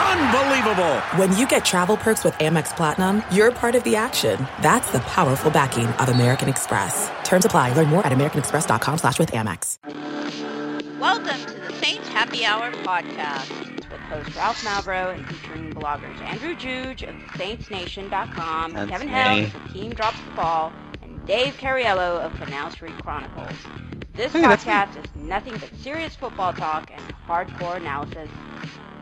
Unbelievable! When you get travel perks with Amex Platinum, you're part of the action. That's the powerful backing of American Express. Terms apply. Learn more at americanexpress.com slash with Amex. Welcome to the Saints Happy Hour podcast with host Ralph Malbrough and featuring bloggers Andrew Juge of SaintsNation.com, That's Kevin me. Held of Team Drops the Ball, and Dave Cariello of Canal Street Chronicles. This Hey, podcast is nothing but serious football talk and hardcore analysis.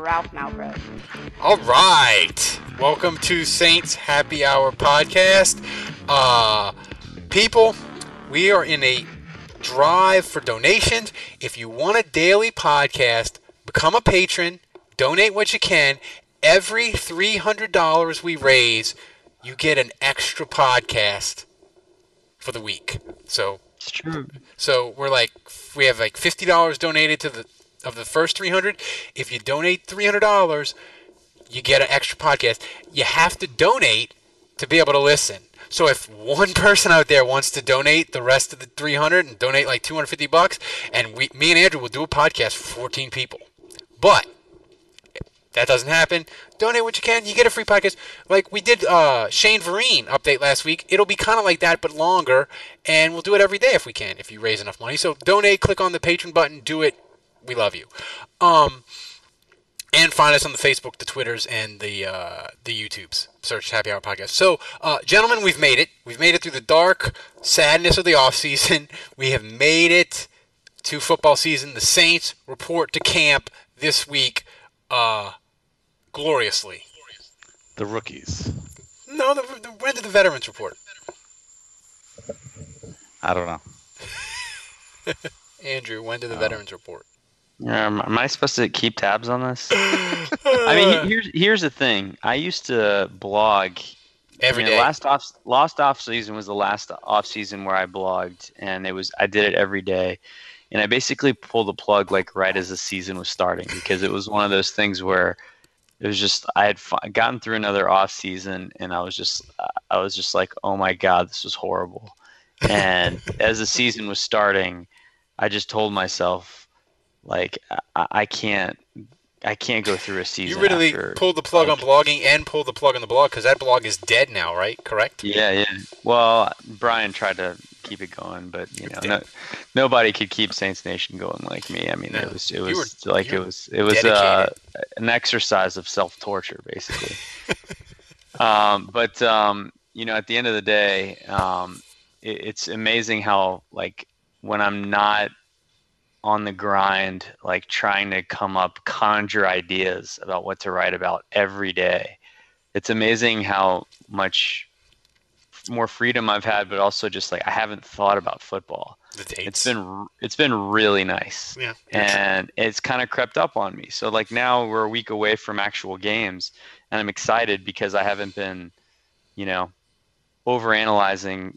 Ralph Malbrough. All right. Welcome to Saints Happy Hour podcast. Uh people, we are in a drive for donations. If you want a daily podcast, become a patron, donate what you can. Every $300 we raise, you get an extra podcast for the week. So It's true. so we're like, we have like fifty dollars donated to the of the first three hundred. If you donate three hundred dollars, you get an extra podcast. You have to donate to be able to listen. So if one person out there wants to donate the rest of the three hundred and donate like two hundred fifty bucks, and we, me and Andrew will do a podcast for fourteen people. But that doesn't happen. Donate what you can. You get a free podcast. Like we did uh, Shane Vereen update last week. It'll be kind of like that, but longer. And we'll do it every day if we can, if you raise enough money. So donate, click on the patron button, do it. We love you. Um, and find us on the Facebook, the Twitters, and the uh, the YouTubes. Search Happy Hour Podcast. So, uh, gentlemen, we've made it. We've made it through the dark sadness of the off season. We have made it to football season. The Saints report to camp this week. Uh, gloriously. The rookies. No, the, the, when did the veterans report? I don't know. Andrew, when Oh. did the veterans report? Um, am I supposed to keep tabs on this? I mean, here's here's the thing. I used to blog Every I mean, day. Last off last off season was the last off season where I blogged, and it was I did it every day, and I basically pulled the plug like right as the season was starting because it was one of those things where it was just I had gotten through another off season, and I was just I was just like, oh my god, this was horrible. And as the season was starting, I just told myself, like, I, I can't. I can't go through a season. You really after, pulled the plug on blogging and pulled the plug on the blog because that blog is dead now, right? Correct? Yeah, yeah. Well, Brian tried to keep it going, but you know, no, nobody could keep Saints Nation going like me. I mean, No, it was it was were- like it was it was uh, an exercise of self torture, basically. um, but um, you know, at the end of the day, um, it, it's amazing how like when I'm not on the grind, like trying to come up, conjure ideas about what to write about every day. It's amazing how much more freedom I've had, but also just like I haven't thought about football. The dates. It's been it's been really nice, yeah. and it's kind of crept up on me. So like now we're a week away from actual games, and I'm excited because I haven't been, you know, overanalyzing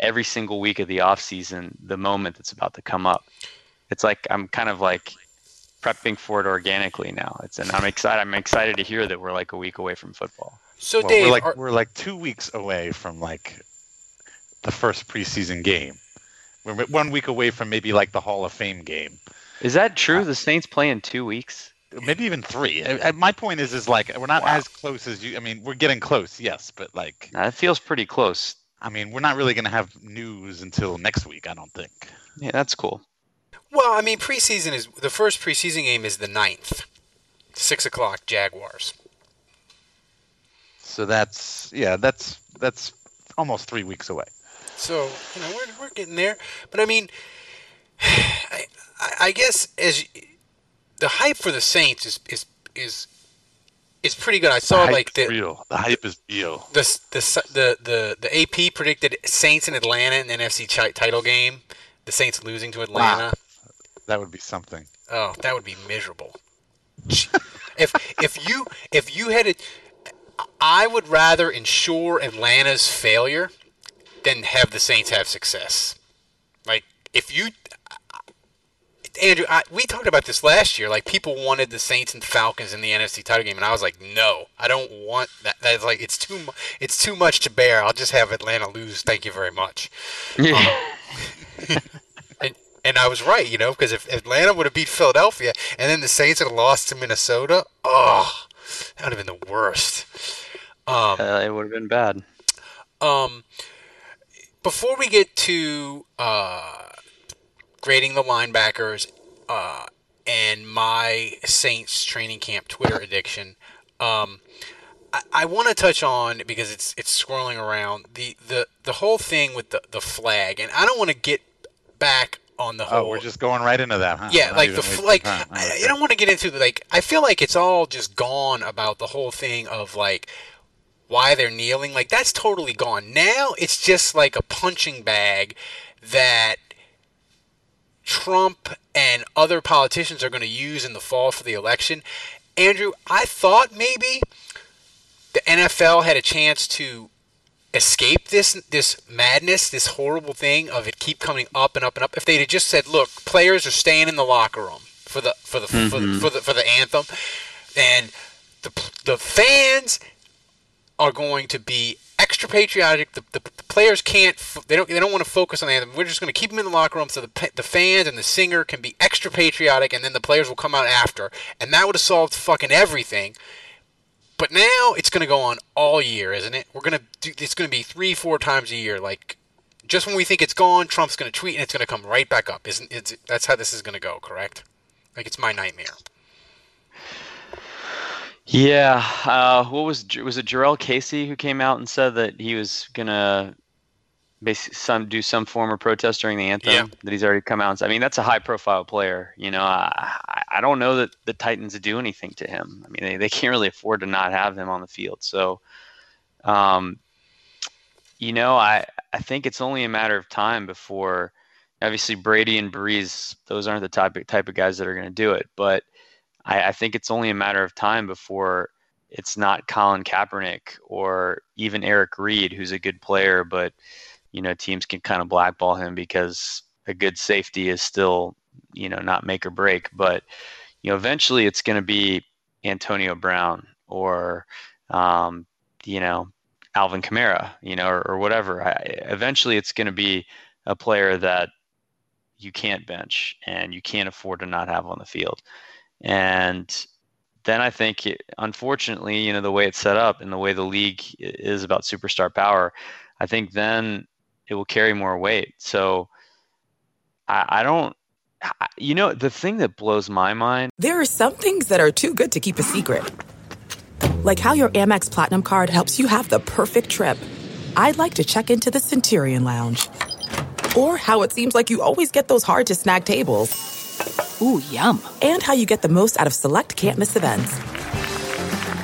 every single week of the off season the moment that's about to come up. It's like I'm kind of like prepping for it organically now. It's and I'm excited. I'm excited to hear that we're like a week away from football. So, Well, Dave, we're like are- we're like two weeks away from like the first preseason game. We're one week away from maybe like the Hall of Fame game, Is that true? The Saints play in two weeks. maybe even three. Uh, uh, My point is, is like we're not Wow. as close as you. I mean, we're getting close, yes, but like Now, that feels pretty close. I mean, we're not really going to have news until next week. I don't think. Yeah, that's cool. Well, I mean, preseason is the first preseason game is the 9th. Six o'clock, Jaguars. So that's yeah, that's that's almost three weeks away. So you know we're, we're getting there, but I mean, I, I guess as y- the hype for the Saints is is is is pretty good. I saw the like the, real. The hype is real. the the the the the AP predicted Saints in Atlanta in the NFC title game. The Saints losing to Atlanta. That would be something. Oh, that would be miserable. if if you if you had it, I would rather ensure Atlanta's failure than have the Saints have success. Like if you, Andrew, I, we talked about this last year. Like people wanted the Saints and Falcons in the NFC title game, and I was like, no, I don't want that. That's like it's too mu- it's too much to bear. I'll just have Atlanta lose. Thank you very much. Yeah. Um, and and I was right, you know, because if Atlanta would have beat Philadelphia and then the Saints had lost to Minnesota, oh, that would have been the worst. Um, Uh, it would have been bad. um, before we get to uh, grading the linebackers uh, and my Saints training camp Twitter addiction, um, I, I want to touch on because it's it's swirling around the, the, the whole thing with the, the flag, and I don't want to get back on the whole. Oh, we're just going right into that, huh? Yeah, Not like the like. I, Okay. I don't want to get into the like. I feel like it's all just gone about the whole thing of like why they're kneeling. Like that's totally gone. Now it's just like a punching bag that Trump and other politicians are going to use in the fall for the election. Andrew, I thought maybe the NFL had a chance to escape this this madness, this horrible thing of it keep coming up and up and up. If they'd have just said, "Look, players are staying in the locker room for the for the for, the, mm-hmm. for the for the anthem," and the the fans are going to be extra patriotic. The, the, the players can't they don't they don't want to focus on the anthem. We're just going to keep them in the locker room so the the fans and the singer can be extra patriotic, and then the players will come out after, and that would have solved fucking everything. But now it's going to go on all year, isn't it? We're going to do it's going to be 3 4 times a year like just when we think it's gone, Trump's going to tweet and it's going to come right back up. Isn't it? That's how this is going to go, correct? Like it's my nightmare. Yeah. Uh, what was was it? Jurrell Casey who came out and said that he was gonna basically some do some form of protest during the anthem. Yeah. That he's already come out. I mean, that's a high profile player. You know, I I- don't know that the Titans do anything to him. I mean, they, they can't really afford to not have him on the field. So, um, you know, I I think it's only a matter of time before. Obviously, Brady and Brees, those aren't the type of, type of guys that are going to do it. But I, I think it's only a matter of time before it's not Colin Kaepernick or even Eric Reid, who's a good player, but you know teams can kind of blackball him because a good safety is still you know not make or break. But you know eventually it's going to be Antonio Brown or um, you know Alvin Kamara, you know, or, or whatever. I, eventually it's going to be a player that you can't bench and you can't afford to not have on the field. And then I think, it, unfortunately, you know, the way it's set up and the way the league is about superstar power, I think then it will carry more weight. So I, I don't, I- you know, the thing that blows my mind. There are some things that are too good to keep a secret. Like how your Amex Platinum card helps you have the perfect trip. I'd like to check into the Centurion Lounge. Or how it seems like you always get those hard to snag tables. Ooh, yum. And how you get the most out of select can't miss events.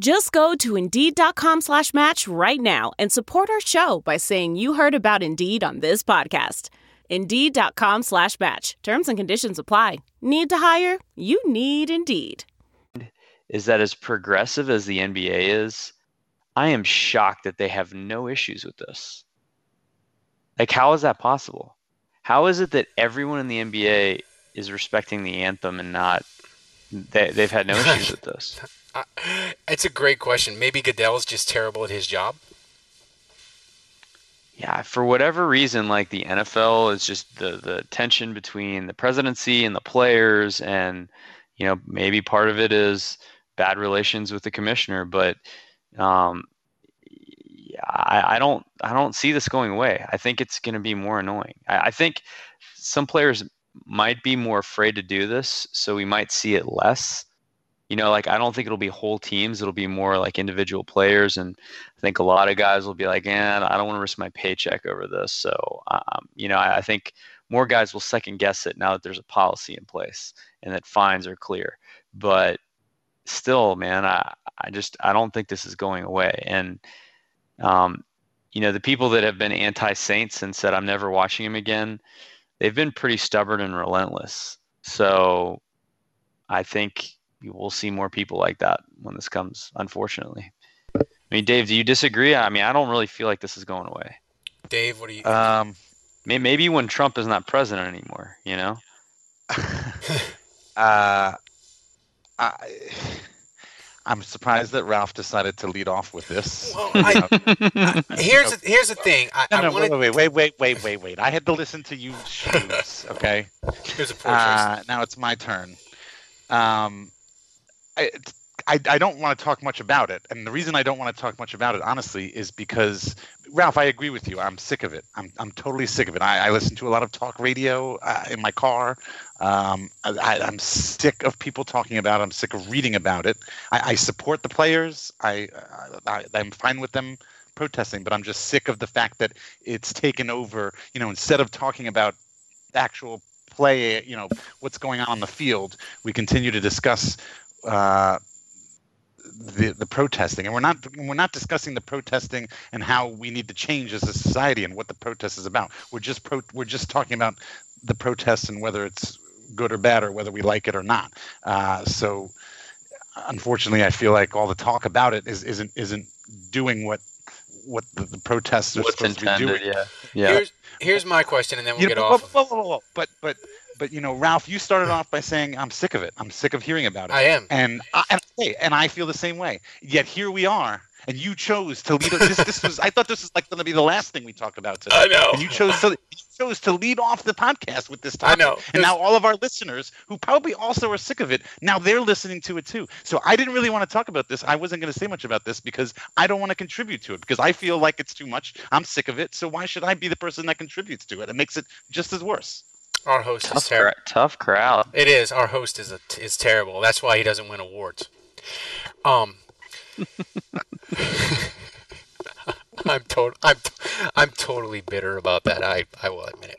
Just go to Indeed.com slash match right now and support our show by saying you heard about Indeed on this podcast. Indeed.com slash match. Terms and conditions apply. Need to hire? You need Indeed. is that as progressive as the NBA is, I am shocked that they have no issues with this. Like, how is that possible? How is it that everyone in the NBA is respecting the anthem and not? They, they've had no issues with this. It's a great question. Maybe Goodell's just terrible at his job. yeah, for whatever reason, like the NFL is just the the tension between the presidency and the players, and you know maybe part of it is bad relations with the commissioner, but um, yeah, I, I don't I don't see this going away. I think it's going to be more annoying. I, I think some players might be more afraid to do this, so we might see it less you know, like I don't think it'll be whole teams. It'll be more like individual players, and I think a lot of guys will be like, "And I don't want to risk my paycheck over this." So, um, you know, I, I, think more guys will second guess it now that there's a policy in place and that fines are clear. But still, man, I, I just I don't think this is going away. And um, you know, the people that have been anti-Saints and said I'm never watching him again, they've been pretty stubborn and relentless. So, I think we'll see more people like that when this comes, unfortunately. I mean, Dave, do you disagree? I mean, I don't really feel like this is going away. Dave, what do you? Um, maybe when Trump is not president anymore, you know. uh, I, I'm surprised that Ralph decided to lead off with this. Well, I, I, here's the, here's the thing. I, no, no, wanted... wait, wait, wait, wait, wait, wait. I had to listen to you choose. Okay. Here's a poor uh, Now it's my turn. Um, I, I, I don't want to talk much about it. And the reason I don't want to talk much about it, honestly, is because, Ralph, I agree with you. I'm sick of it. I'm, I'm totally sick of it. I, I listen to a lot of talk radio uh, in my car. Um, I, am sick of people talking about it. I'm sick of reading about it. I, I support the players. I, I, I'm fine with them protesting, but I'm just sick of the fact that it's taken over. You know, instead of talking about actual play, you know, what's going on on the field, we continue to discuss uh, the the protesting, and we're not we're not discussing the protesting and how we need to change as a society and what the protest is about. We're just pro, we're just talking about the protests and whether it's good or bad or whether we like it or not. Uh, so, unfortunately, I feel like all the talk about it is isn't isn't doing what what the, the protests are What's supposed intended, to be doing. Yeah, yeah. Here's here's my question, and then we'll You get know, off. whoa, whoa, whoa, whoa. But but but you know, Ralph, you started off by saying I'm sick of it. I'm sick of hearing about it. I am. and I, and, hey, and I feel the same way. Yet here we are, and you chose to lead. This this was I thought this was like going to be the last thing we talk about today. I know. And you chose to you chose to lead off the podcast with this topic. I know. And now all of our listeners, who probably also are sick of it, now they're listening to it too. So I didn't really want to talk about this. I wasn't going to say much about this because I don't want to contribute to it because I feel like it's too much. I'm sick of it. So why should I be the person that contributes to it? It makes it just as worse. Our host is terrible. cra- tough crowd. It is. Our host is a, is terrible. That's why he doesn't win awards. Um, I'm total. I'm I'm totally bitter about that. I I will admit it.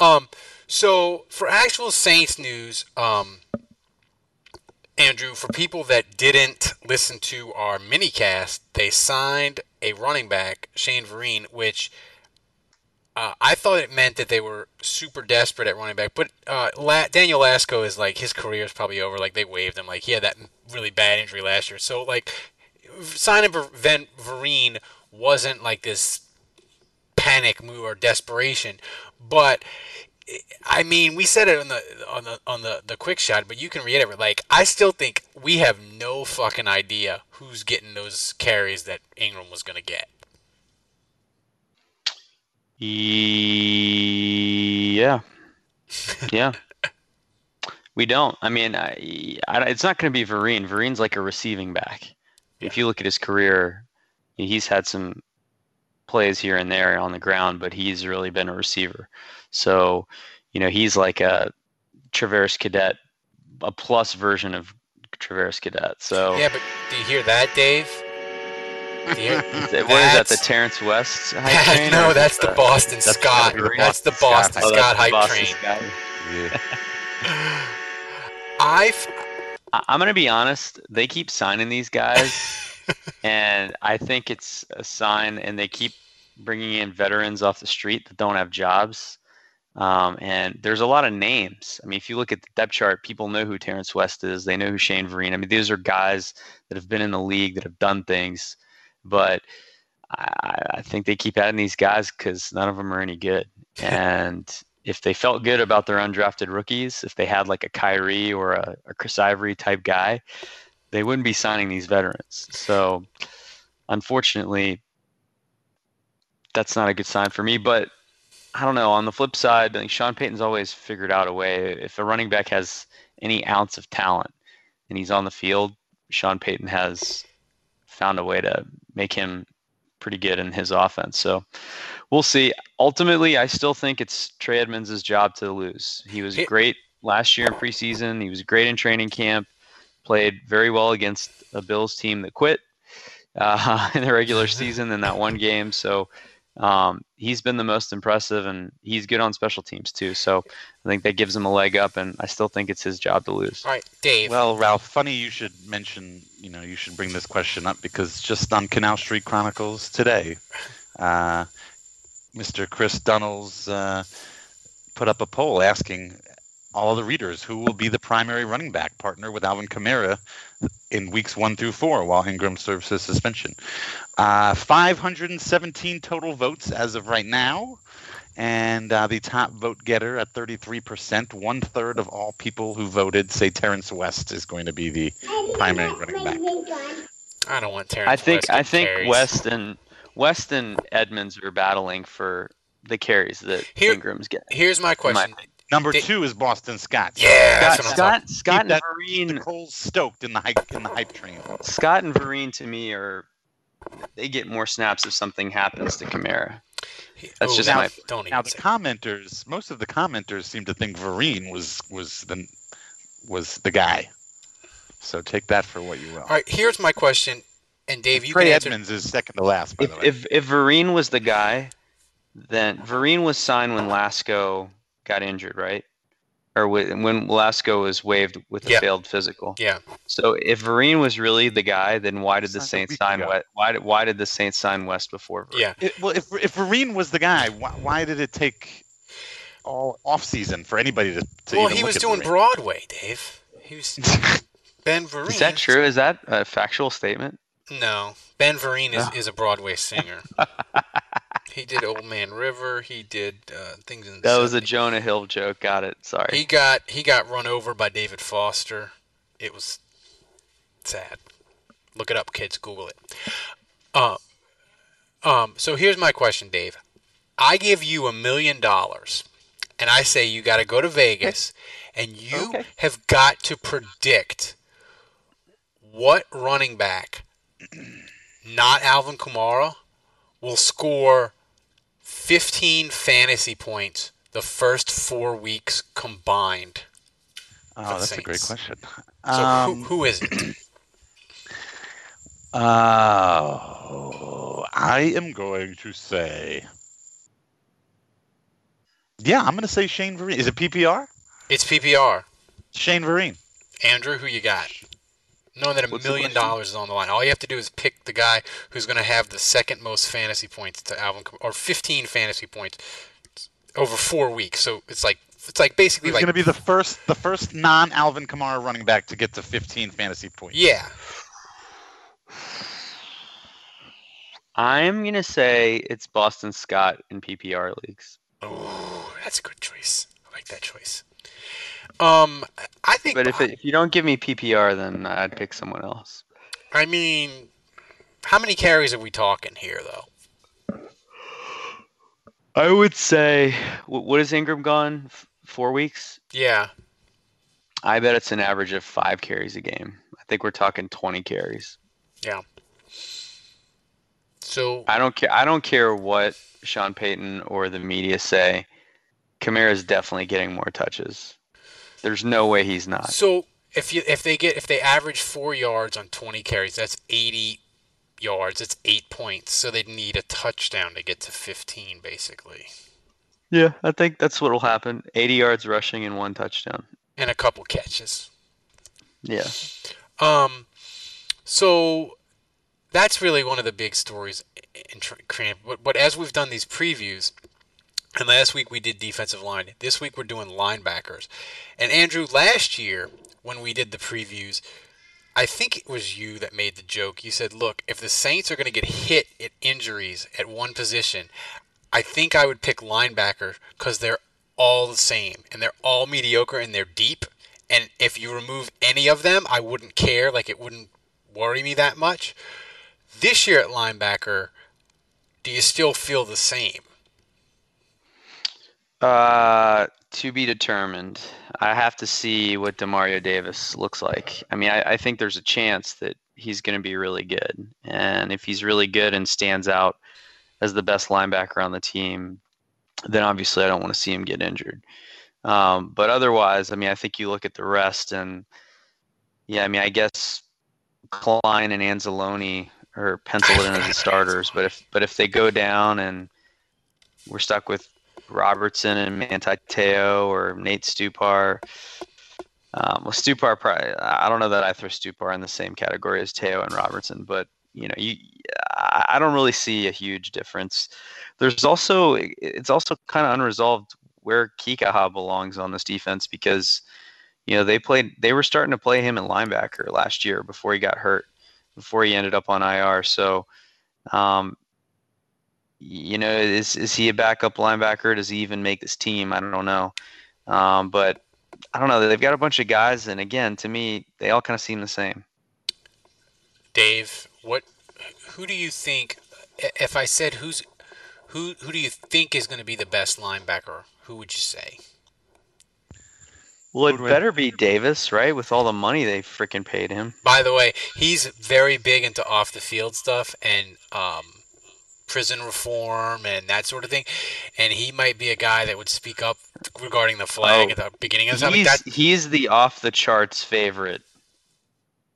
Um, so for actual Saints news, um, Andrew, for people that didn't listen to our minicast, they signed a running back, Shane Vereen, which uh, I thought it meant that they were super desperate at running back, but uh, La- Daniel Lasco is like his career is probably over. Like they waived him. Like he had that really bad injury last year. So like signing Ver- Vereen wasn't like this panic move or desperation, but I mean we said it on the on the on the the quick shot, but you can reiterate. Like I still think we have no fucking idea who's getting those carries that Ingram was gonna get. Yeah, yeah. we don't. I mean, I, I, it's not going to be Vereen. Vereen's like a receiving back. If you look at his career, he's had some plays here and there on the ground, but he's really been a receiver. So, you know, he's like a Travaris Cadet, a plus version of Travaris Cadet. So Yeah, but do you hear that, Dave? Do you hear- What is that? The Terrence West hype train? no, that's the uh, Boston that's Scott. gotta the That's the Boston Boston Scott. Oh, Scott, hype Boston train. Scott. Yeah. I've I- I'm gonna be honest. They keep signing these guys, and I think it's a sign. And they keep bringing in veterans off the street that don't have jobs. Um, and there's a lot of names. I mean, if you look at the depth chart, people know who Terrence West is. They know who Shane Vereen. I mean, these are guys that have been in the league that have done things. But I, I think they keep adding these guys because none of them are any good. And if they felt good about their undrafted rookies, if they had like a Khiry or a, a Chris Ivory type guy, they wouldn't be signing these veterans. So, unfortunately, that's not a good sign for me. But I don't know. On the flip side, like Sean Payton's always figured out a way. If a running back has any ounce of talent and he's on the field, Sean Payton has found a way to make him pretty good in his offense. So we'll see. Ultimately, I still think it's Trey Edmonds' job to lose. He was great last year in preseason. He was great in training camp. Played very well against a Bills team that quit uh, in the regular season in that one game. So um, he's been the most impressive, and he's good on special teams too. So I think that gives him a leg up, and I still think it's his job to lose. All right, Dave. Well, Ralph, funny you should mention, you know, you should bring this question up because just on Canal Street Chronicles today, uh, Mr. Chris Dunnels uh, put up a poll asking all the readers who will be the primary running back partner with Alvin Kamara in weeks one through four while Ingram serves his suspension. Uh, 517 total votes as of right now. And uh, the top vote getter at 33%, one third of all people who voted say Terrence West is going to be the primary running back. I don't want Terrence I think West I think carries. West and West and Edmonds are battling for the carries that Here- Ingram's getting. Here's my in my question. opinion. Number Did- two is Boston Scott. Yeah, that's Scott, what I'm talking. Scott, Scott Keep that- and keep the Vereen, coals stoked in the hype in the hype train. Scott and Vereen to me are they get more snaps if something happens to Kamara. That's Ooh, just oh, now- my Don't Now the say- commenters, most of the commenters seem to think Vereen was was the was the guy. So take that for what you will. All right, here's my question, and Dave, you Trey can answer. Edmonds is second to last, by if the way. if if Vereen was the guy, then Vereen was signed when Lasco got injured, right? Or when when Lasco was waived with a Yeah. failed physical. Yeah, So if Vereen was really the guy, then why did the Saints sign. West? Why did why did the Saints sign West before? Vereen? yeah. It- well, if if Vereen was the guy, why, why did it take all off season for anybody to? to Well, even he look was at doing Vereen? Broadway, Dave. He was Ben Vereen. Is that true? Is that a factual statement? No, Ben Vereen is, Oh. is a Broadway singer. he did Old Man River. He did uh, things in. the That was a Jonah Hill joke. Got it. Sorry. He got he got run over by David Foster. It was sad. Look it up, kids. Google it. Uh, um. So here's my question, Dave. I give you a million dollars, and I say you got to go to Vegas, and you Okay. have got to predict what running back, not Alvin Kamara, will score 15 fantasy points the first four weeks combined. Oh, that's a great question. So Um, who, who is it? Oh, I am going to say. Yeah, I'm going to say Shane Vereen. Is it PPR? It's PPR. Shane Vereen. Andrew, who you got? Knowing that a What's million dollars is on the line, all you have to do is pick the guy who's going to have the second most fantasy points to Alvin, Kam- or 15 fantasy points over four weeks. So it's like it's like basically Who's like going to be the first, the first non-Alvin Kamara running back to get to 15 fantasy points? yeah. I'm gonna say it's Boston Scott in PPR leagues. Oh, that's a good choice. I like that choice. Um, I think. But if, it, if you don't give me PPR, then I'd pick someone else. I mean, how many carries are we talking here, though? I would say, wh- what is Ingram gone? Four weeks? Yeah. I bet it's an average of five carries a game. I think we're talking 20 carries. Yeah. So I don't care. I don't care what Sean Payton or the media say. Kamara is definitely getting more touches. There's no way he's not. So if you if they get if they average four yards on twenty carries, that's eighty yards. It's eight points. So they'd need a touchdown to get to fifteen, basically, Yeah, I think that's what will happen. 80 yards rushing and one touchdown. and a couple catches. Yeah. Um, so that's really one of the big stories in Cramp. But, but as we've done these previews, and last week we did defensive line. This week we're doing linebackers. And Andrew, last year when we did the previews, I think it was you that made the joke. You said, "Look, if the Saints are going to get hit at injuries at one position, I think I would pick linebacker because they're all the same and they're all mediocre and they're deep. And if you remove any of them, I wouldn't care. Like it wouldn't worry me that much. This year at linebacker, do you still feel the same? Uh, to be determined. I have to see what Demario Davis looks like. I mean, I, I think there's a chance that he's going to be really good, and if he's really good and stands out as the best linebacker on the team, then obviously I don't want to see him get injured. Um, but otherwise, I mean, I think you look at the rest, and yeah, I mean, I guess Klein and Anzalone are penciled in as the starters. But if but if they go down and we're stuck with Robertson and Manti Te'o or Nate Stupar. Um, well, Stupar, probably, I don't know that I throw Stupar in the same category as Te'o and Robertson, but you know, you, I don't really see a huge difference. There's also, it's also kind of unresolved where Kikaha belongs on this defense because, you know, they played, they were starting to play him in linebacker last year before he got hurt, before he ended up on IR. So, um, you know, is is he a backup linebacker? Does he even make this team? I don't know. Um, but I don't know. They've got a bunch of guys, and again, to me, they all kind of seem the same. Dave, what? Who do you think? If I said who's who, who do you think is going to be the best linebacker? Who would you say? Well, it better be Davis, right? With all the money they freaking paid him. By the way, he's very big into off the field stuff, and um, prison reform and that sort of thing. And he might be a guy that would speak up regarding the flag oh, at the beginning of something. He's, he's the off the charts favorite.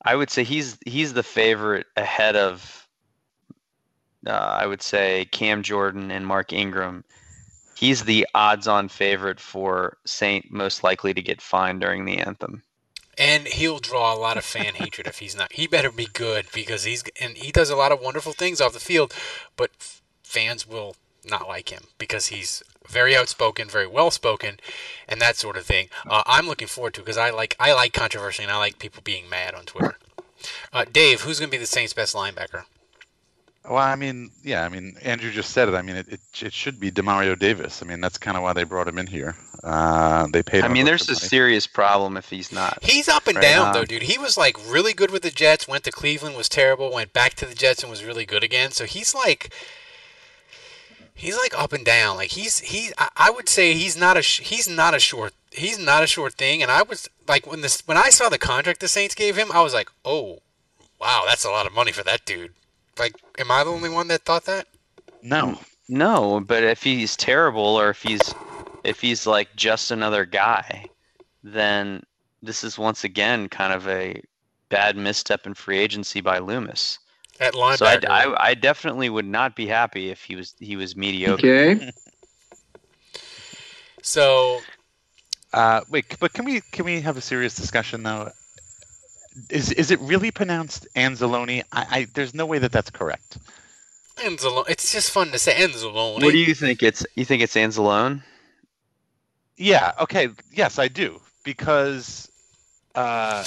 I would say he's he's the favorite ahead of uh, I would say Cam Jordan and Mark Ingram. He's the odds-on favorite for Saint most likely to get fined during the anthem and he'll draw a lot of fan hatred if he's not. He better be good because he's and he does a lot of wonderful things off the field, but fans will not like him because he's very outspoken, very well spoken, and that sort of thing. Uh, I'm looking forward to because I like I like controversy and I like people being mad on Twitter. Uh, Dave, who's going to be the Saints' best linebacker? Well, I mean, yeah, I mean, Andrew just said it. I mean, it, it, it should be Demario Davis. I mean, that's kind of why they brought him in here. Uh, they paid. I mean, there's a money. serious problem if he's not. He's up and right down though, dude. He was like really good with the Jets. Went to Cleveland, was terrible. Went back to the Jets and was really good again. So he's like, he's like up and down. Like he's he. I, I would say he's not a he's not a short he's not a short thing. And I was like when this when I saw the contract the Saints gave him, I was like, oh, wow, that's a lot of money for that dude. Like, am I the only one that thought that? No. No, but if he's terrible or if he's if he's like just another guy, then this is once again kind of a bad misstep in free agency by Loomis. At linebacker. So I, I, I definitely would not be happy if he was he was mediocre. Okay. so, uh, wait, but can we can we have a serious discussion though? Is is it really pronounced Anzalone? I, I there's no way that that's correct. Anzalone. It's just fun to say Anzalone. What do you think? It's you think it's Anzalone? Yeah. Okay. Yes, I do because. Uh,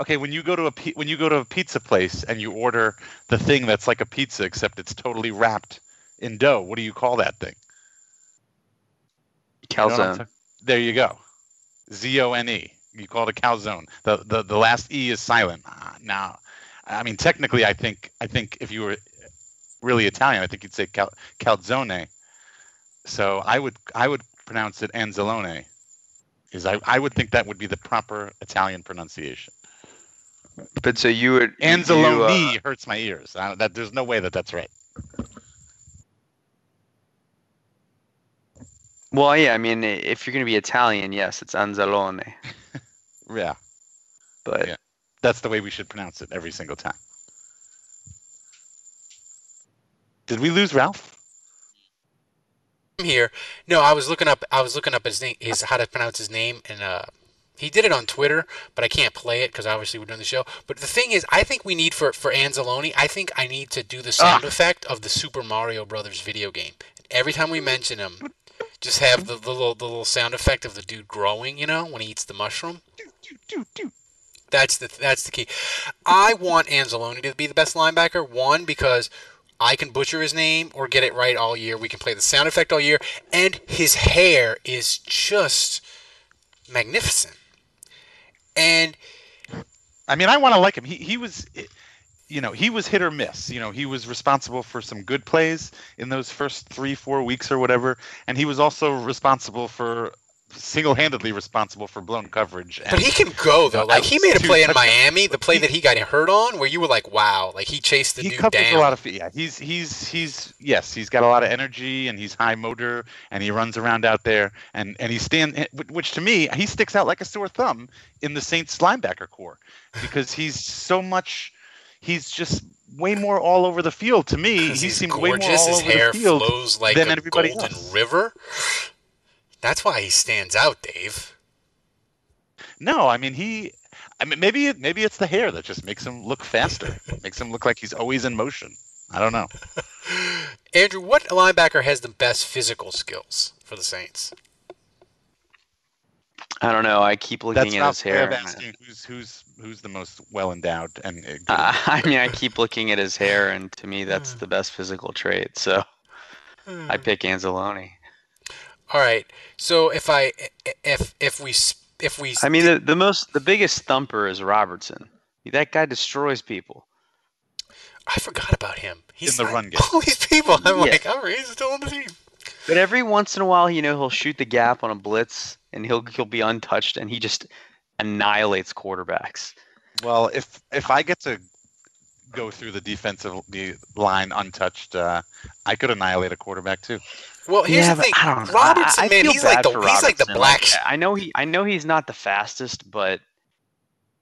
okay, when you go to a when you go to a pizza place and you order the thing that's like a pizza except it's totally wrapped in dough, what do you call that thing? Calzone. You know there you go. Z O N E you call it a calzone. The the, the last e is silent. Uh, now, I mean technically, I think I think if you were really Italian, I think you'd say cal, calzone. So I would I would pronounce it anzalone. Is I, I would think that would be the proper Italian pronunciation. But so you would anzalone you, uh, hurts my ears. I, that there's no way that that's right. Well, yeah, I mean, if you're going to be Italian, yes, it's Anzalone. Yeah. But yeah. that's the way we should pronounce it every single time. Did we lose Ralph? I'm here. No, I was looking up. I was looking up his name, his how to pronounce his name, and uh, he did it on Twitter, but I can't play it because obviously we're doing the show. But the thing is, I think we need for for Anzalone. I think I need to do the sound ah. effect of the Super Mario Brothers video game. Every time we mention him, just have the, the, little the little sound effect of the dude growing, you know, when he eats the mushroom. That's the that's the key. I want Anzalone to be the best linebacker. One because I can butcher his name or get it right all year. We can play the sound effect all year, and his hair is just magnificent. And I mean, I want to like him. He he was you know, he was hit or miss. You know, he was responsible for some good plays in those first three, four weeks or whatever, and he was also responsible for single-handedly responsible for blown coverage. But he can go though. Like he made a play in. Miami, the play that he got hurt on, where you were like, "Wow!" Like he chased the he dude covers down. a lot of yeah he's he's he's yes he's got a lot of energy and he's high motor and he runs around out there and and he stand eh, which to me he sticks out like a sore thumb in the saints linebacker core because he's so much he's just way more all over the field to me 'Cause he he's seems way more gorgeous. all His over hair the field flows like than a everybody golden else. river. That's why he stands out, Dave. no i mean he i mean maybe it maybe it's the hair that just makes him look faster makes him look like he's always in motion i don't know Andrew, what linebacker has the best physical skills for the Saints? I don't know. I keep looking that's at not his fair hair. of and- asking who's who's who's the most well endowed and uh, good Uh, I mean, I keep looking at his hair, and to me, that's the best physical trait. So I pick Anzalone. All right. So if I if if we if we I mean, the, the most, the biggest thumper is Robertson. That guy destroys people. I forgot about him. He's in the like, run game. All these people. I'm Yeah. like, all right, he's still on the team. But every once in a while, you know, he'll shoot the gap on a blitz, and he'll he'll be untouched, and he just annihilates quarterbacks. Well, if if I get to go through the defensive the line untouched, uh, I could annihilate a quarterback too. Well, here's yeah, the thing. I don't know. Robertson, I, I man, feel he's like the for he's like the black. sh- I know he I know he's not the fastest, but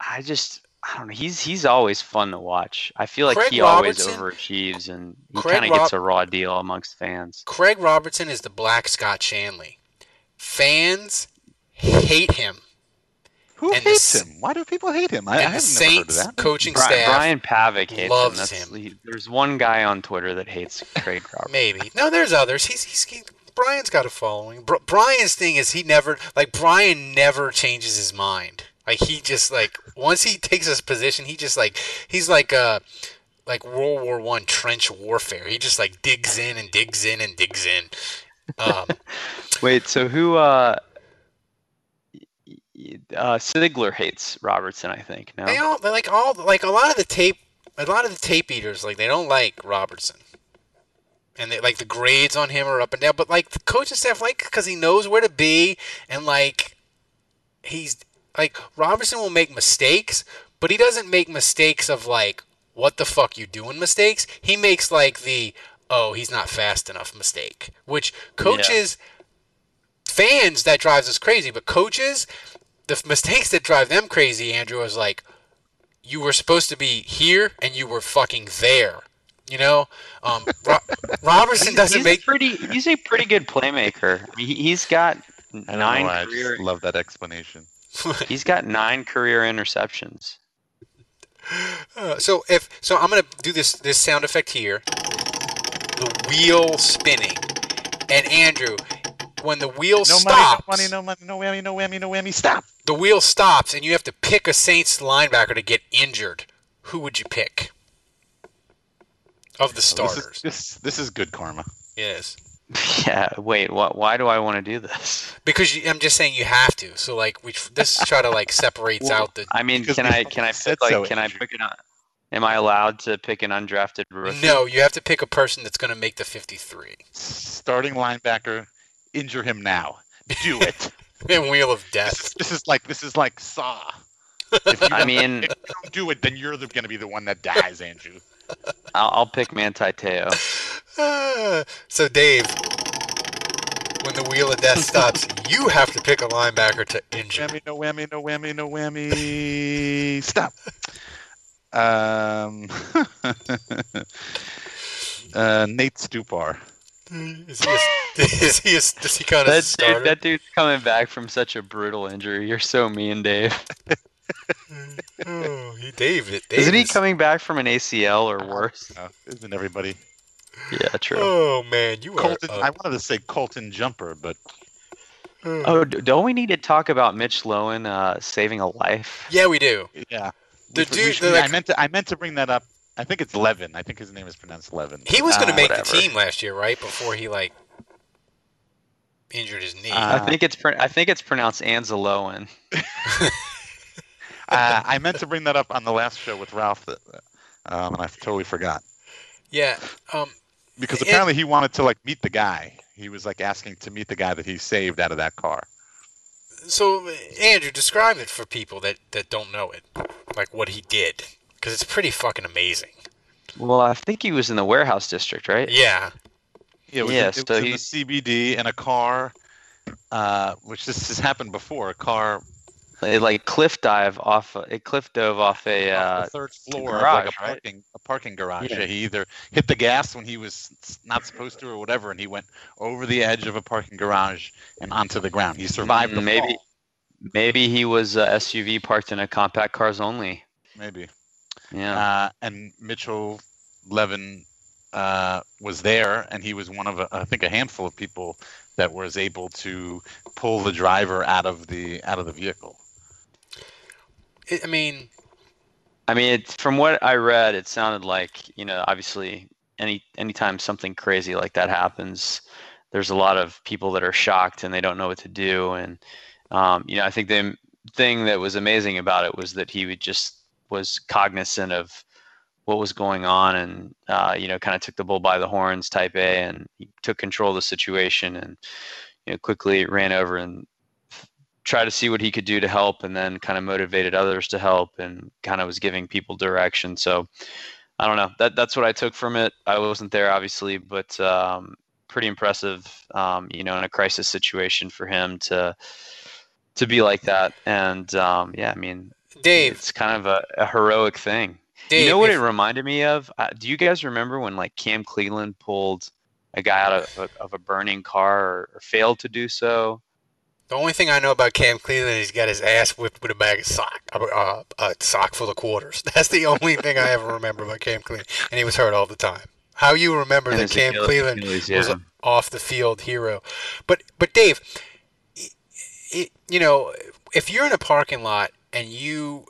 I just I don't know. He's he's always fun to watch. I feel like Craig he always overachieves, and he kind of gets a raw deal amongst fans. Craig Robertson is the black Scott Shanle. Fans hate him. Who And hates S- him? Why do people hate him? I, I and have the never heard of that. coaching Bri- staff Brian Pavick hates loves him. Him. He, there's one guy on Twitter that hates Craig Robertson. Maybe. No, there's others. He's, he's he, Brian's got a following. Br- Brian's thing is he never like Brian never changes his mind. Like he just like once he takes his position, he just like he's like uh like World War One trench warfare. He just like digs in and digs in and digs in. Um, Wait, so who? Uh, y- y- uh, Sigler hates Robertson, I think. No. they all they like all like a lot of the tape a lot of the tape eaters like they don't like Robertson. And they like the grades on him are up and down, but like the coaching staff like because he knows where to be and like he's like Robertson will make mistakes, but he doesn't make mistakes of like what the fuck you doing mistakes. He makes like the oh he's not fast enough mistake, which coaches fans that drives us crazy, but coaches the mistakes that drive them crazy, Andrew, is like you were supposed to be here and you were fucking there. You know, um, Ro- Robertson doesn't he's make a pretty. He's a pretty good playmaker. He, he's got I nine know I career. just love that explanation. He's got nine career interceptions. Uh, so if so, I'm gonna do this this sound effect here. The wheel spinning, and Andrew, when the wheel No stops, money, no money, no money, no whammy, no whammy, no whammy. Stop. the wheel stops, and you have to pick a Saints linebacker to get injured. Who would you pick of the This starters? is, this this is good karma. Yes, Yeah. Wait. What? Why do I want to do this? because you, I'm just saying you have to. So like we this try to like separates out the. I mean, can I? Can I pick like? so, can I Andrew. pick an? Am I allowed to pick an undrafted rookie? No, you have to pick a person that's going to make the 53. Starting linebacker, injure him now. Do it. And Wheel of Death. this is like this is like Saw. If you I don't- mean, if you don't do it, then you're going to be the one that dies, Andrew. I'll, I'll pick Manti Teo. So Dave, when the Wheel of Death stops, you have to pick a linebacker to injure. Whammy, no whammy, no whammy, no whammy. Stop. Um, uh, Nate Stupar. Is he? A, is he? A, does he kind of That dude, that dude's coming back from such a brutal injury. You're so mean, Dave. Oh, he Dave. Dave Isn't he is- coming back from an ACL or worse? Uh, isn't everybody? Yeah, true. Oh man, you are. Colton. uh, I wanted to say Colton Jumper, but Oh, don't we need to talk about Mitch Loewen uh, saving a life? yeah, we do. yeah. The We- we dude- should- the, I meant to. I meant to bring that up. I think it's Levin. I think his name is pronounced Levin. He was going to Ah, make whatever. the team last year, right? Before he like injured his knee. I Uh, think it's pr- I think it's pronounced Anzalowen. uh, I meant to bring that up on the last show with Ralph. That, um, and I totally forgot Yeah. Um, because It- apparently he wanted to like meet the guy. He was like asking to meet the guy that he saved out of that car. so Andrew, describe it for people that that don't know it, like what he did, because it's pretty fucking amazing. Well, I think he was in the warehouse district, right? Yeah. Yeah, it was, Yeah, in, so was in he- the CBD in a car, uh, which this has happened before. A car It like cliff dive off. It cliff dove off a. off Uh, third floor of garage, like a right? parking a parking garage. Yeah. Yeah. he either hit the gas when he was not supposed to or whatever, and he went over the edge of a parking garage and onto the ground. He survived the Mm, maybe, fall. maybe he was a SUV parked in a compact cars only. Maybe. Yeah. Uh, and Mitchell Loewen uh, was there, and he was one of a, I think a handful of people that was able to pull the driver out of the out of the vehicle. It, I mean, I mean, it, from what I read, it sounded like you know, obviously, any anytime something crazy like that happens, there's a lot of people that are shocked and they don't know what to do. And um, you know, I think the thing that was amazing about it was that he would just was cognizant of what was going on and uh, you know, kind of took the bull by the horns, type A, and he took control of the situation and you know, quickly ran over and tried to see what he could do to help and then kind of motivated others to help and kind of was giving people direction. So i don't know. That that's what i took from it. I wasn't there obviously but um, pretty impressive um, you know in a crisis situation for him to to be like that. And um, yeah i mean Dave, it's kind of a, a heroic thing. Dave, you know what if- it reminded me of? Uh, do you guys remember when like cam cleveland pulled a guy out of a, of a burning car or, or failed to do so? The only thing I know about Cam Cleveland is he's got his ass whipped with a bag of sock, uh, uh, a sock full of quarters. That's the only thing I ever remember about Cam Cleveland, and he was hurt all the time. How you remember And that Cam Achilles- Cleveland Achilles, was an off the field hero, but but Dave, i- i- you know, if you're in a parking lot and you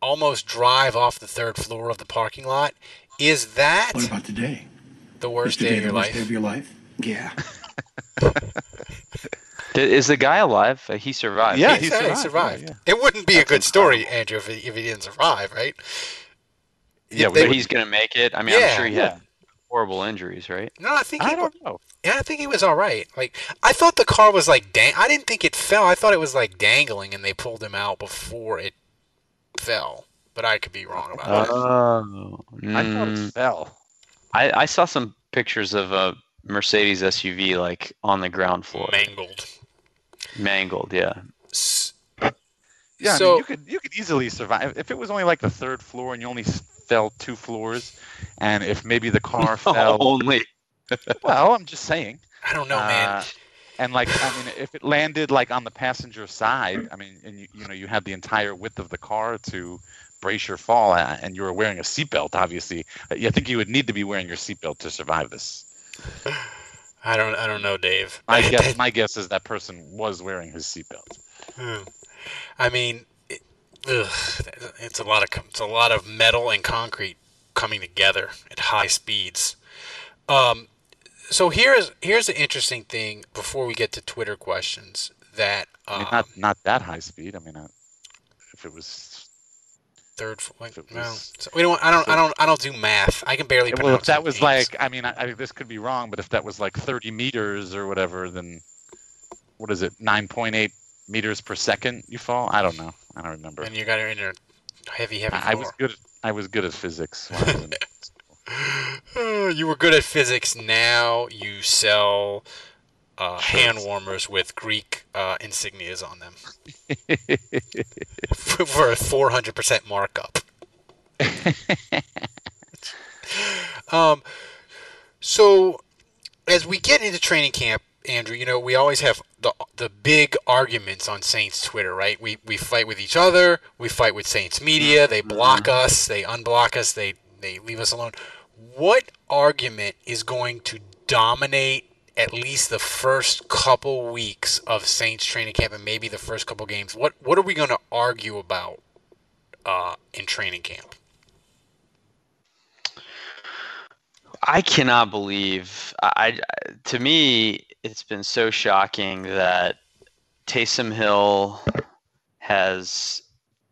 almost drive off the third floor of the parking lot, is that What about today? the worst Is day of your the worst life? day of your life? Yeah. Is the guy alive? Uh, He survived. Yeah, He he survived, survived. yeah, yeah. It wouldn't be That's a good story. Andrew, if he, if he didn't survive, right? Yeah, they- but he's gonna make it. I mean, Yeah, I'm sure he yeah. had horrible injuries, right? No, I think he I don't know. Yeah, I think he was all right. Like I thought the car was like dang. I didn't think it fell. I thought it was like dangling, and they pulled him out before it fell. But I could be wrong about that. Oh, I thought it mm, fell. I, I saw some pictures of a Mercedes SUV like on the ground floor, Mangled. mangled. Yeah. S- Yeah, I So- mean, you could you could easily survive if it was only like the third floor and you only s- fell two floors, and if maybe the car fell. Only. Well, I'm just saying. I don't know, man. Uh, and like, I mean, if it landed like on the passenger side, I mean, and you, you know, you had the entire width of the car to brace your fall, uh, and you were wearing a seatbelt, obviously, I think you would need to be wearing your seatbelt to survive this. I don't. I don't know, Dave. My guess, my guess is that person was wearing his seatbelt. Hmm. I mean, it, ugh, it's a lot of it's a lot of metal and concrete coming together at high speeds. Um, so here's here's an interesting thing before we get to Twitter questions that I um, mean, not not that high speed. I mean, uh, if it was, third. Like, it no, so we don't. I don't. I don't. I don't do math. I can barely. well, if that was names. like, I mean, I, I this could be wrong, but if that was like 30 meters or whatever, then what is it? 9.8 meters per second you fall? I don't know. I don't remember. and you got in a heavy, heavy I, I was good. At, I was good at physics. When I was in Uh, you were good at physics. Now you sell uh, hand warmers with Greek uh, insignias on them for for a 400% markup. um, so as we get into training camp, Andrew, you know, we always have the the big arguments on Saints Twitter, right? We we fight with each other, we fight with Saints media, they block us, they unblock us, they they leave us alone. What argument is going to dominate at least the first couple weeks of Saints training camp and maybe the first couple games? What what are we going to argue about uh, in training camp? I cannot believe. I, I to me, it's been so shocking that Taysom Hill has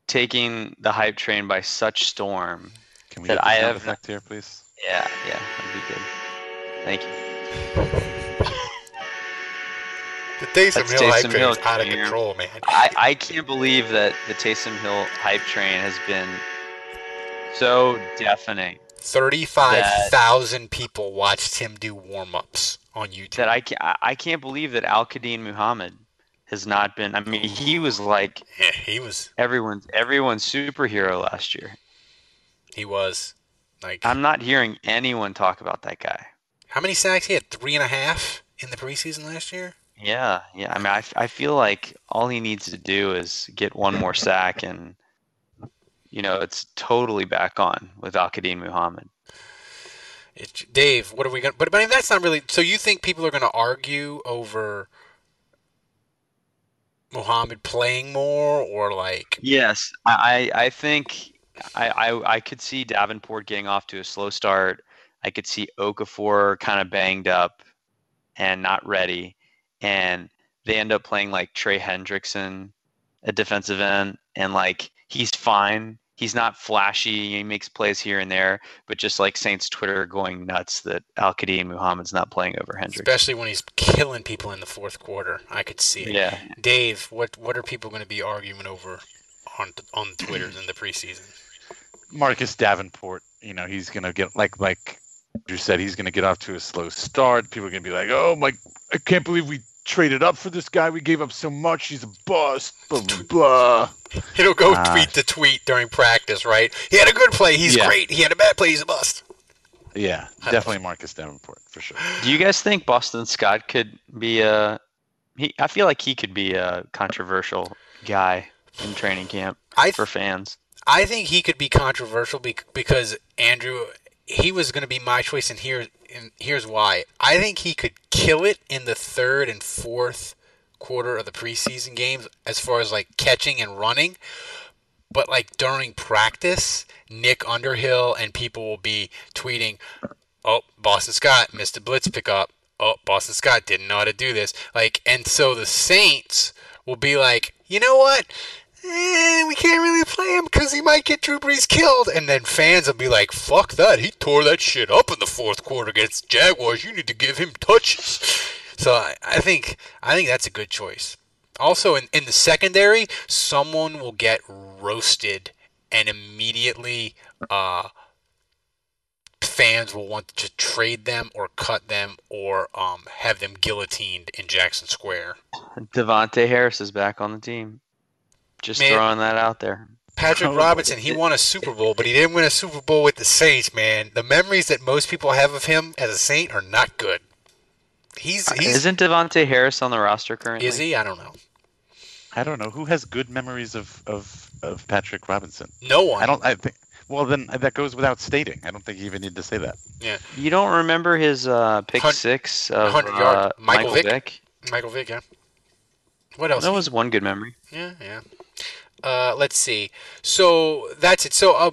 taken the hype train by such storm Can we That get the I sound have- effect here, please? Yeah, yeah, that'd be good. Thank you. The Taysom That's Hill hype Taysom train Hill is out of Jr. control, man. I, I can't believe that the Taysom Hill hype train has been so deafening 35,000 people watched him do warm ups on YouTube. that I can't, I can't believe that Al Quadin Muhammad has not been. I mean, he was like Yeah, he was. everyone's everyone's superhero last year. He was. Like, I'm not hearing anyone talk about that guy. how many sacks? He had three and a half in the preseason last year. Yeah, yeah. I mean, I, I feel like all he needs to do is get one more sack, and you know, it's totally back on with Al Quadin Muhammad. Dave, what are we going to. But, but I mean, that's not really. So you think people are going to argue over Muhammad playing more or like. Yes, I, I I think I, I I could see Davenport getting off to a slow start. I could see Okafor kind of banged up and not ready, and they end up playing like Trey Hendrickson a defensive end, and like he's fine. He's not flashy. He makes plays here and there, but just like Saints Twitter going nuts that Al Quadin Muhammad's not playing over Hendrickson. Especially when he's killing people in the fourth quarter. I could see it. Yeah, Dave, what what are people going to be arguing over on on Twitters in the preseason? Marcus Davenport, you know, he's gonna get like like Drew said, he's gonna get off to a slow start. People are gonna be like, "Oh my, I can't believe we traded up for this guy. We gave up so much. He's a bust." Blah blah blah. He'll go Ah. tweet to tweet during practice, right? He had a good play. He's Yeah. great. He had a bad play. He's a bust. Yeah, definitely Marcus Davenport for sure. Do you guys think Boston Scott could be a? He, I feel like he could be a controversial guy in training camp I for fans. I think he could be controversial bec- because Andrew, he was going to be my choice, and here, and here's why. I think he could kill it in the third and fourth quarter of the preseason games as far as like catching and running. But like during practice, Nick Underhill and people will be tweeting, "Oh, Boston Scott missed a blitz pickup. Oh, Boston Scott didn't know how to do this." Like, and so the Saints will be like, "You know what? Eh, we can't really play him because he might get Drew Brees killed." And then fans will be like, "Fuck that! He tore that shit up in the fourth quarter against Jaguars. You need to give him touches." So I, I think I think that's a good choice. Also, in, in the secondary, someone will get roasted and immediately uh, fans will want to trade them or cut them or um, have them guillotined in Jackson Square. De'Vante Harris is back on the team. Just Man. throwing that out there. Patrick Robinson, he won a Super Bowl, but he didn't win a Super Bowl with the Saints, man. The memories that most people have of him as a Saint are not good. He's he's Isn't De'Vante Harris on the roster currently? is he? I don't know. I don't know who has good memories of of, of Patrick Robinson. No one. I don't. I think. Well, then that goes without stating. I don't think you even need to say that. Yeah. You don't remember his uh, pick Hun- six of yard uh, Michael Michael Vick? Vick? Michael Vick, yeah. What else? That was one good memory. Yeah, yeah. Uh, let's see. So that's it. So uh,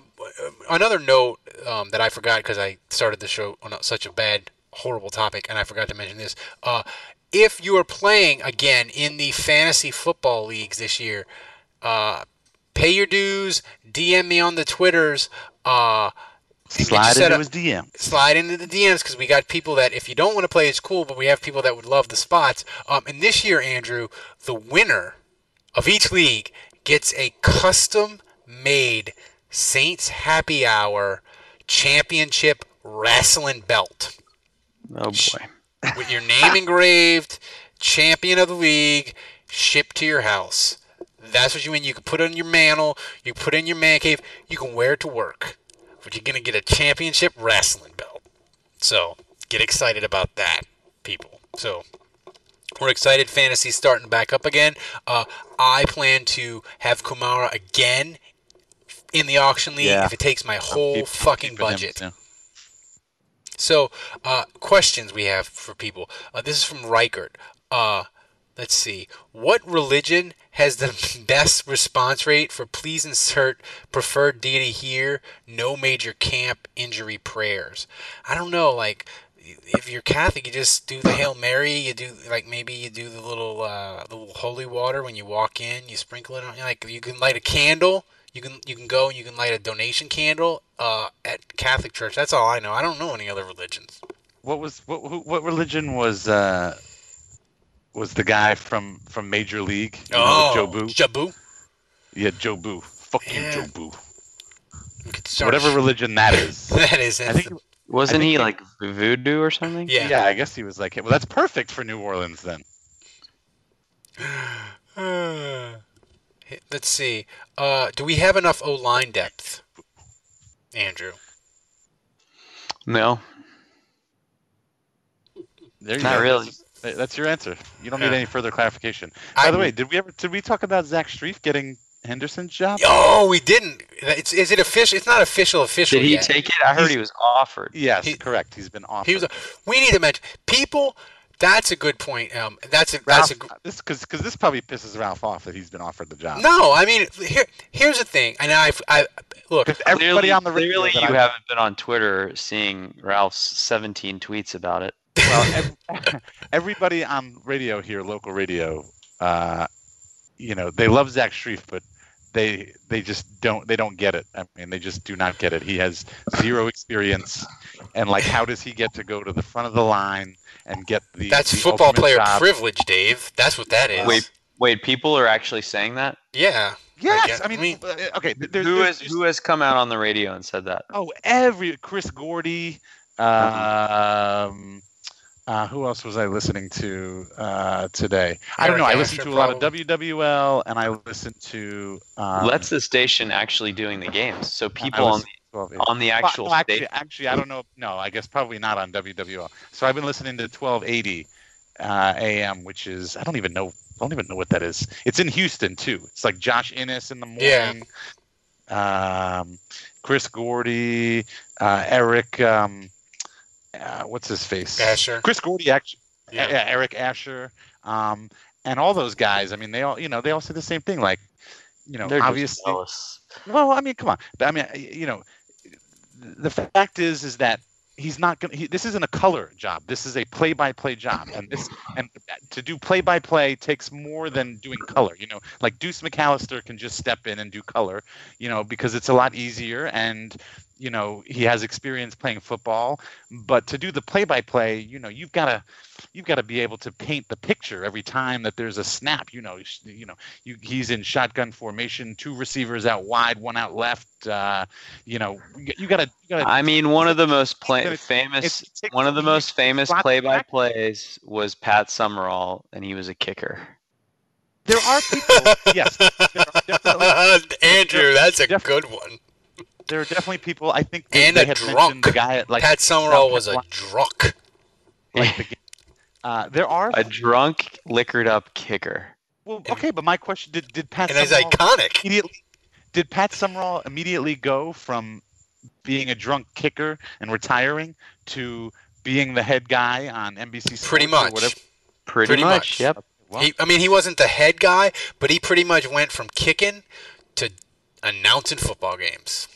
another note um, that I forgot because I started the show on such a bad, horrible topic, and I forgot to mention this. Uh, if you are playing again in the fantasy football leagues this year, uh, pay your dues. DM me on the Twitters. Uh, and get you Slide into up- his DM. slide into the DMs because we got people that if you don't want to play, it's cool, but we have people that would love the spots. Um, and this year, Andrew, the winner of each league gets a custom made Saints Happy Hour championship wrestling belt Oh boy. with your name engraved, champion of the league, shipped to your house. That's what you mean. You can put it on your mantle, you put it in your man cave, you can wear it to work. But you're going to get a championship wrestling belt. So get excited about that, people. So we're excited. Fantasy's starting back up again. Uh, I plan to have Kamara again in the auction league Yeah. if it takes my whole Keep- fucking budget. So, uh, questions we have for people. Uh, this is from Reichert. Uh, let's see. What religion has the best response rate for please insert preferred deity here? No major camp injury prayers. I don't know. Like, if you're Catholic, you just do the Hail Mary. You do like maybe you do the little uh, the holy water when you walk in. You sprinkle it on. Like you can light a candle. You can you can go and you can light a donation candle uh, at Catholic Church. That's all I know. I don't know any other religions. What was what what religion was uh was the guy from from Major League? You know, oh, Joe Boo. Jobu. Yeah, Jobu. Fuck you, Yeah. Jobu. Could start- Whatever religion that is. that is. I think. Wasn't he they- like voodoo or something? Yeah. Yeah, I guess he was like, well, that's perfect for New Orleans then. Uh, let's see. Uh, do we have enough O line depth, Andrew? No, There you not go. really. That's- That's your answer. You don't need Yeah. any further clarification. I- By the way, did we ever did we talk about Zach Strief getting Henderson's job? Oh, we didn't. It's, is it official? It's not official. Official Did he yet. take it? I heard He's- he was offered. Yes, He- correct. He's been offered. He was. A, we need to mention people. That's a good point. Um, that's a Ralph, that's a. this because because this probably pisses Ralph off that he's been offered the job. No, I mean here. Here's the thing, and I, I look. 'Cause everybody clearly, on the radio clearly that you I- haven't been on Twitter seeing Ralph's 17 tweets about it. well, ev- everybody on radio here, local radio, uh, you know, they love Zach Strief, but they they just don't they don't get it. I mean, they just do not get it. He has zero experience, and like, how does he get to go to the front of the line and get the? That's the football player job? privilege, Dave. That's what that is. Wait, wait, people are actually saying that? Yeah. Yes, guess- I mean, I mean- uh, okay. th- There's, Who there's has who has come out on the radio and said that? Oh, every Chris Gordy. Um, uh, who else was I listening to uh, today? I don't Eric know. I listened Asher, to a lot of WWL, and I listened to. Um, That's the station actually doing the games. So people on listened to 1280. the, on the Well, actual no, actually, station. actually, I don't know. No, I guess probably not on WWL. So I've been listening to 1280 uh, AM, which is I don't even know. I don't even know what that is. It's in Houston too. It's like Josh Innes in the morning. Yeah. morning. Um, Chris Gordy, uh, Eric. Um, uh, what's his face? Asher. Chris Gordy, actually. Yeah. Yeah. Eric Asher. Um, and all those guys. I mean, they all you know they all say the same thing. Like, you know, They're obviously. jealous. Well, I mean, come on. But I mean, you know, the fact is, is that he's not going. to This isn't a color job. This is a play-by-play job, and this and to do play-by-play takes more than doing color. You know, like Deuce McAllister can just step in and do color. You know, because it's a lot easier, and you know he has experience playing football. But to do the play-by-play, you know, you've got to you've got to be able to paint the picture every time that there's a snap. You know, you know, you, he's in shotgun formation, two receivers out wide, one out left. Uh, you know, you, you gotta, gotta. I mean, one of the most play- It's- famous, it takes one of the most famous play-by-plays was Pat Summerall, and he was a kicker. there are people. yes, there are definitely, Andrew, that's a good one. There are definitely people. I think they, And they a had drunk. mentioned the guy at like Pat Summerall was a drunk. like the, uh, there are A drunk, liquored up kicker. well, okay, but my question did did Pat And it's Summerall iconic. immediately did Pat Summerall immediately go from being a drunk kicker and retiring to being the head guy on NBC Sports Pretty or much. whatever? Pretty, Pretty much. much. Yep. Well, He, I mean, he wasn't the head guy, but he pretty much went from kicking to announcing football games.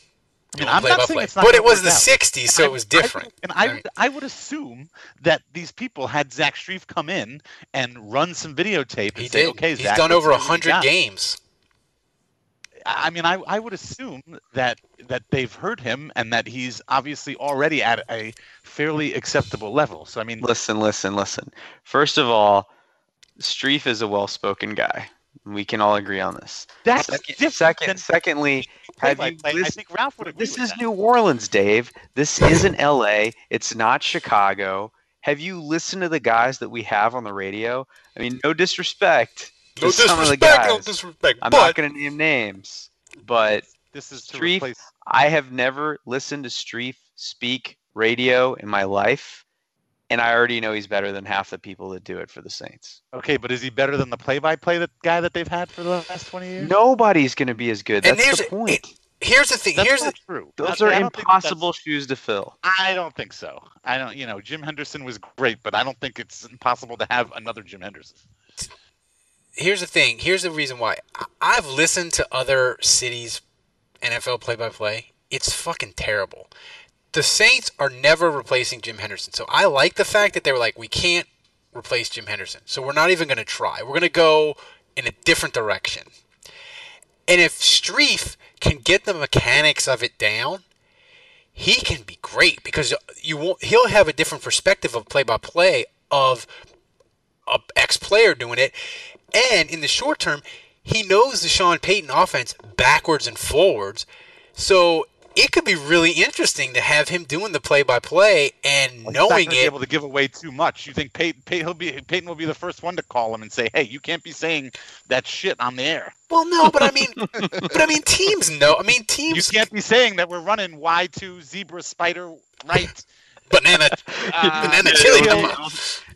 I mean, Doing I'm not saying play-by-play. it's not But it was the out. '60s, so I it was would- I different. and I I would, I would assume that these people had Zach Strief come in and run some videotape and He say, did. "Okay, He's Zach, done over a hundred games. I mean, I, I would assume that that they've heard him and that he's obviously already at a fairly acceptable level. So I mean, Listen, listen, listen. First of all, Strief is a well-spoken guy. We can all agree on this. that's Second, different second, than secondly, have you play-by-play. I think Ralph would agree This with is that. New Orleans, Dave. This isn't LA. It's not Chicago. Have you listened to the guys that we have on the radio? I mean, no disrespect to No some of the disrespect, guys. no disrespect. I'm but not going to name names, but This is Strief- replace. I have never listened to Strief speak radio in my life, and I already know he's better than half the people that do it for the Saints. Okay, but is he better than the play-by-play that guy that they've had for the last twenty years? Nobody's going to be as good. And That's here's the a- point. Here's the thing. That's here's not the, true. Those I- are I don't think that that's- impossible shoes to fill. I don't think so. I don't. You know, Jim Henderson was great, but I don't think it's impossible to have another Jim Henderson. here's the thing. Here's the reason why. I've listened to other cities' NFL play-by-play. It's fucking terrible. The Saints are never replacing Jim Henderson. So I like the fact that they were like, we can't replace Jim Henderson. So we're not even going to try. We're going to go in a different direction. And if Strief can get the mechanics of it down, he can be great because you won't. He'll have a different perspective of play by play of a ex player doing it, and in the short term, he knows the Sean Payton offense backwards and forwards. So it could be really interesting to have him doing the play-by-play and Well, he's not knowing it. able to give away too much. You think Payton, Payton, he'll be, Payton will be the first one to call him and say, "Hey, you can't be saying that shit on the air. Well, no, but I mean, but I mean, teams know. I mean, teams. You can't be saying that we're running Y two zebra spider right." banana Uh, banana chili.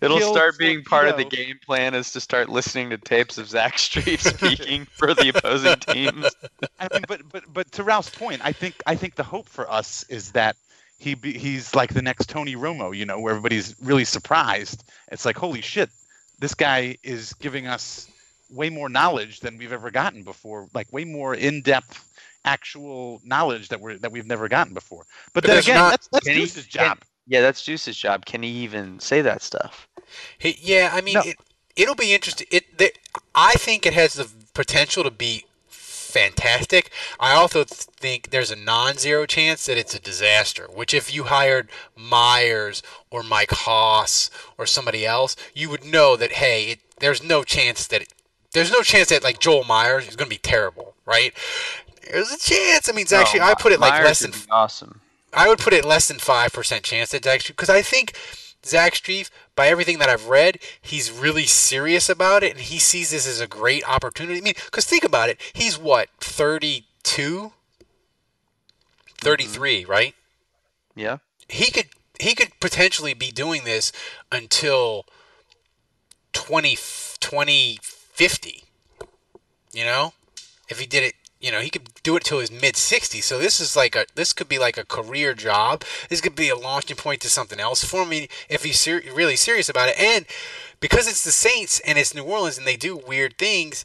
It'll start being part of the game plan is to start listening to tapes of Zach Strief speaking for the opposing teams. I mean, but but but to Ralph's point, I think I think the hope for us is that he be, he's like the next Tony Romo, you know, where everybody's really surprised. It's like, holy shit, this guy is giving us way more knowledge than we've ever gotten before, like way more in-depth actual knowledge that we're that we've never gotten before. But, But then again, not- that's that's Can he- Deuce's can- job. Yeah, that's Deuce's job. Can he even say that stuff? Yeah, I mean, No. it, it'll be interesting. It, the, I think it has the potential to be fantastic. I also think there's a non-zero chance that it's a disaster. Which, if you hired Meyers or Mike Hoss or somebody else, you would know that hey, it, there's no chance that it, there's no chance that like Joel Meyers is going to be terrible, right? There's a chance. I mean, it's actually, I put it like Meyers less than awesome. I would put it less than five percent chance that Zach Strief, because I think Zach Strief, by everything that I've read, he's really serious about it, and he sees this as a great opportunity. I mean, because think about it, he's what 32, mm-hmm. 33, right? Yeah. He could he could potentially be doing this until 20, 2050. You know, if he did it, you know, he could do it till his mid 60s. So this is like a this could be like a career job. This could be a launching point to something else for me if he's ser- really serious about it. And because it's the Saints and it's New Orleans and they do weird things,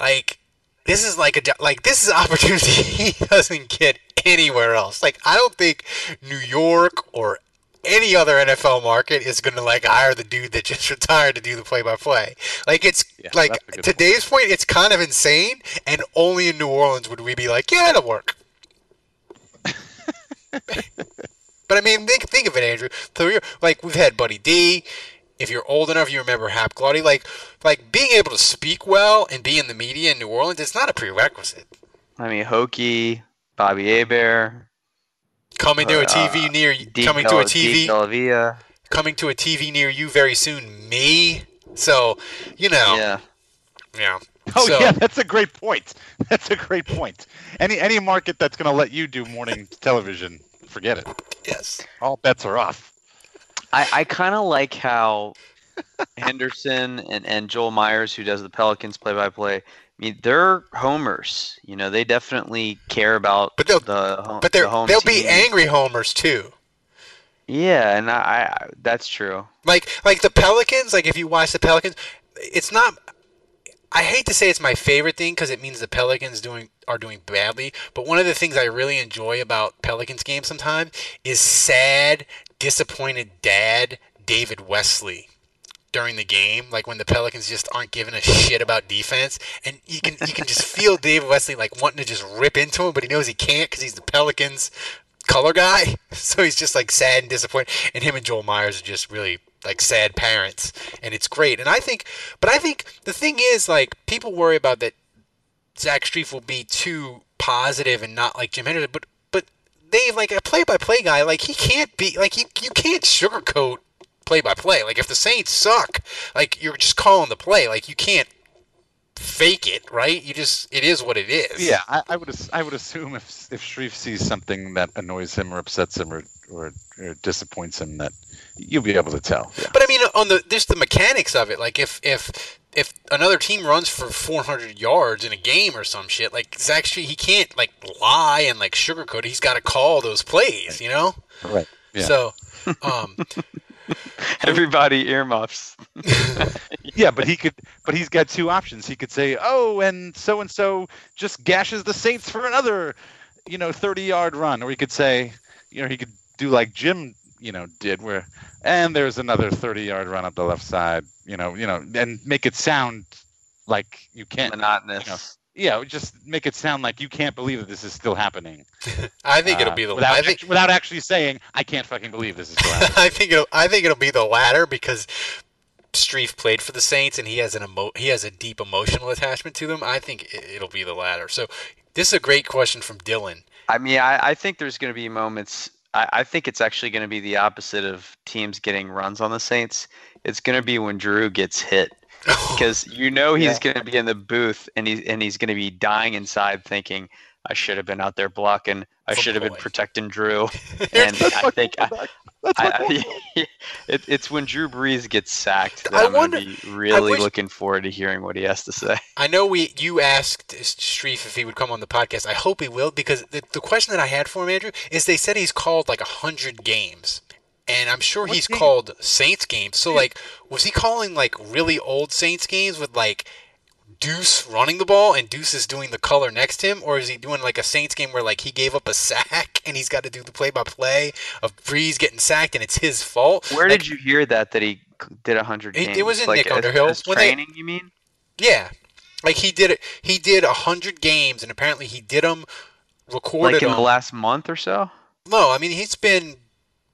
like this is like a like this is an opportunity he doesn't get anywhere else. Like I don't think New York or any other NFL market is going to like hire the dude that just retired to do the play-by-play. Like it's Yeah, like today's a good to Dave's point, it's kind of insane, and only in New Orleans would we be like, yeah, it'll work. but I mean, think think of it, Andrew. So like we've had Buddy D. If you're old enough, you remember Hap Glaudi. Like like being able to speak well and be in the media in New Orleans, it's not a prerequisite. I mean, Hokie, Bobby Hebert, Coming to a Uh, TV near you, D. coming to a TV D. Coming to a TV near you very soon. Me. So you know, Yeah. yeah. Oh So- yeah, that's a great point. That's a great point. Any any market that's going to let you do morning television, forget it. Yes. All bets are off. I, I kind of like how Henderson and, and Joel Meyers, who does the Pelicans play by play, I mean, they're homers. You know, they definitely care about But they'll- the home. But they're the they'll be angry homers too. Yeah, and I, I that's true. Like like the Pelicans, like if you watch the Pelicans, it's not I hate to say it's my favorite thing because it means the Pelicans doing are doing badly, but one of the things I really enjoy about Pelicans games sometimes is sad, disappointed dad David Wesley during the game, like when the Pelicans just aren't giving a shit about defense, and you can you can just feel David Wesley like wanting to just rip into him, but he knows he can't because he's the Pelicans color guy, so he's just like sad and disappointed. And him and Joel Meyers are just really like sad parents, and it's great. And I think, but I think the thing is like people worry about that Zach Strief will be too positive and not like Jim Henderson, but but Dave like a play-by-play guy, like he can't be like you you can't sugarcoat play-by-play. Like if the Saints suck, like you're just calling the play, like you can't fake it, right? You just it is what it is. Yeah, I, I would I would assume if if Strief sees something that annoys him or upsets him or, or or disappoints him, that you'll be able to tell. Yeah. But I mean, on the there's the mechanics of it. Like if if if another team runs for 400 yards in a game or some shit, like Zach Strief, he can't like lie and like sugarcoat. it. He's got to call those plays, you know. Right. Yeah. So, um, Everybody earmuffs. yeah, but he could. But he's got two options. He could say, "Oh, and so and so just gashes the Saints for another, you know, thirty-yard run," or he could say, you know, he could do like Jim, you know, did where, and there's another thirty-yard run up the left side, you know, you know, and make it sound like you can't. Monotonous. Yeah, just make it sound like you can't believe that this is still happening. I think it'll Uh, be the. without I think act- without actually saying I can't fucking believe this is still happening. I think it'll. I think it'll be the latter because Strief played for the Saints and he has an emo- he has a deep emotional attachment to them. I think i- it'll be the latter. So this is a great question from Dylan. I mean, I, I think there's going to be moments. I, I think it's actually going to be the opposite of teams getting runs on the Saints. It's going to be when Drew gets hit because you know he's going to be in the booth and he's and he's going to be dying inside, thinking, "I should have been out there blocking. I should have been protecting Drew." and I think I, I. I, it, it's when Drew Brees gets sacked that I I'm going wonder- to be really wish- looking forward to hearing what he has to say. I know we you asked Strief if he would come on the podcast. I hope he will because the, the question that I had for him, Andrew, is they said he's called like a hundred games, and I'm sure What he's game? called Saints games. So like, was he calling like really old Saints games with like Deuce running the ball and Deuce is doing the color next to him, or is he doing like a Saints game where like he gave up a sack and he's got to do the play-by-play of Brees getting sacked and it's his fault? Where Like, did you hear that that he did a hundred It- games? it was in like, Nick as- Underhill. as When they- training, you mean? Yeah, like he did it. He did a hundred games, and apparently he did them recorded Like in the last month or so? No, I mean he's been.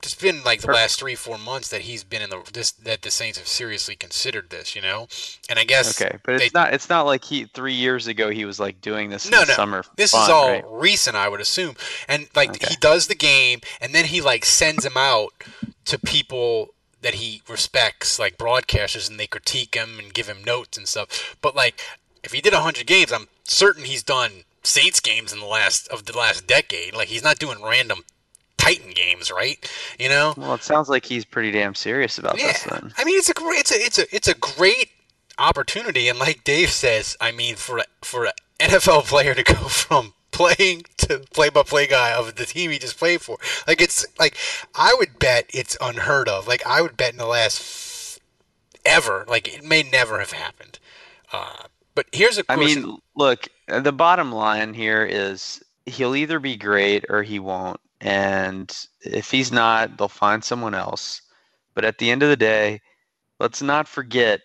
It's been like the last three, four months that he's been in the this that the Saints have seriously considered this, you know. And I guess Okay, but it's they- not. It's not like he three years ago he was like doing this in No, the no. summer. This fun, is all right? recent, I would assume. And like Okay. he does the game, and then he like sends him out to people that he respects, like broadcasters, and they critique him and give him notes and stuff. But like, if he did hundred games, I'm certain he's done Saints games in the last of the last decade. Like he's not doing random Titan games, right? You know. Well, it sounds like he's pretty damn serious about Yeah, this then. I mean it's a great, it's a, it's a, it's a great opportunity, and like Dave says, I mean for a, for an NFL player to go from playing to play-by-play guy of the team he just played for, like it's like I would bet it's unheard of. Like I would bet in the last ever, like it may never have happened. Uh, but here's a I mean, look, the bottom line here is he'll either be great or he won't. And if he's not, they'll find someone else. But at the end of the day, let's not forget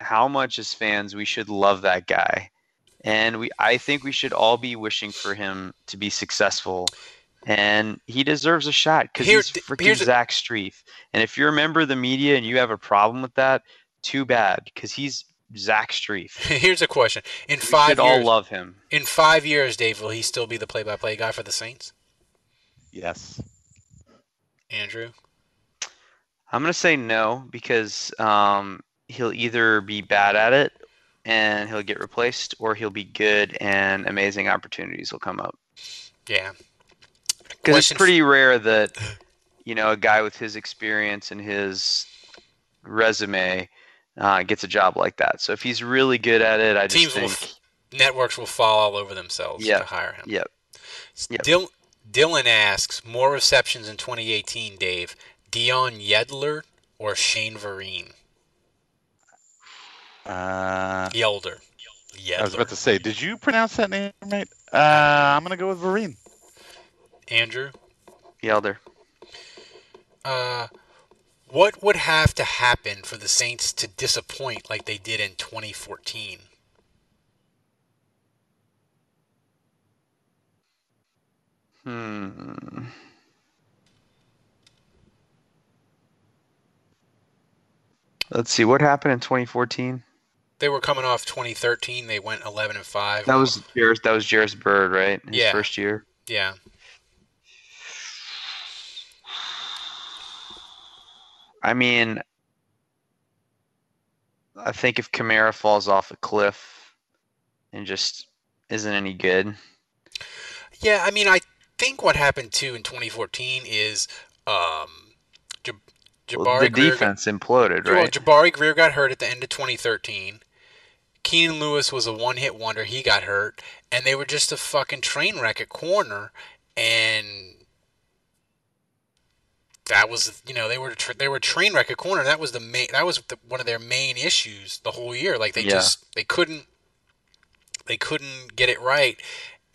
how much as fans we should love that guy. And we I think we should all be wishing for him to be successful. And he deserves a shot because he's freaking Zach Strief. And if you're a member of the media and you have a problem with that, too bad because he's Zach Strief. here's a question: in We five should all love him. in five years, Dave, will he still be the play-by-play guy for the Saints? Yes. Andrew. I'm gonna say no because um, he'll either be bad at it and he'll get replaced, or he'll be good and amazing opportunities will come up. Yeah. Because it's Question f- pretty rare that you know a guy with his experience and his resume uh, gets a job like that. So if he's really good at it, I just Teams will f- networks will fall all over themselves Yeah. to hire him. yep. Yep. Dil- Dylan asks more receptions in 2018, Dave. Deon Yelder or Shane Vereen? Uh, Yelder. I was about to say, did you pronounce that name right? Uh, I'm gonna go with Vereen. Andrew. Yelder. Uh, what would have to happen for the Saints to disappoint like they did in 2014? Hmm. Let's see what happened in 2014. They were coming off 2013. They went 11 and 5. That was Jairus, that was Jairus Byrd, right? His Yeah. first year. yeah. I mean, I think if Kamara falls off a cliff and just isn't any good, Yeah, I mean, I think what happened too in 2014 is um, well, Jabari the Greer got- defense imploded, Well, right? Jabari Greer got hurt at the end of 2013. Keenan Lewis was a one-hit wonder. He got hurt, and they were just a fucking train wreck at corner. And that was, you know, they were tra- they were train wreck at corner. That was the main. That was the, one of their main issues the whole year. Like they Yeah. just they couldn't they couldn't get it right.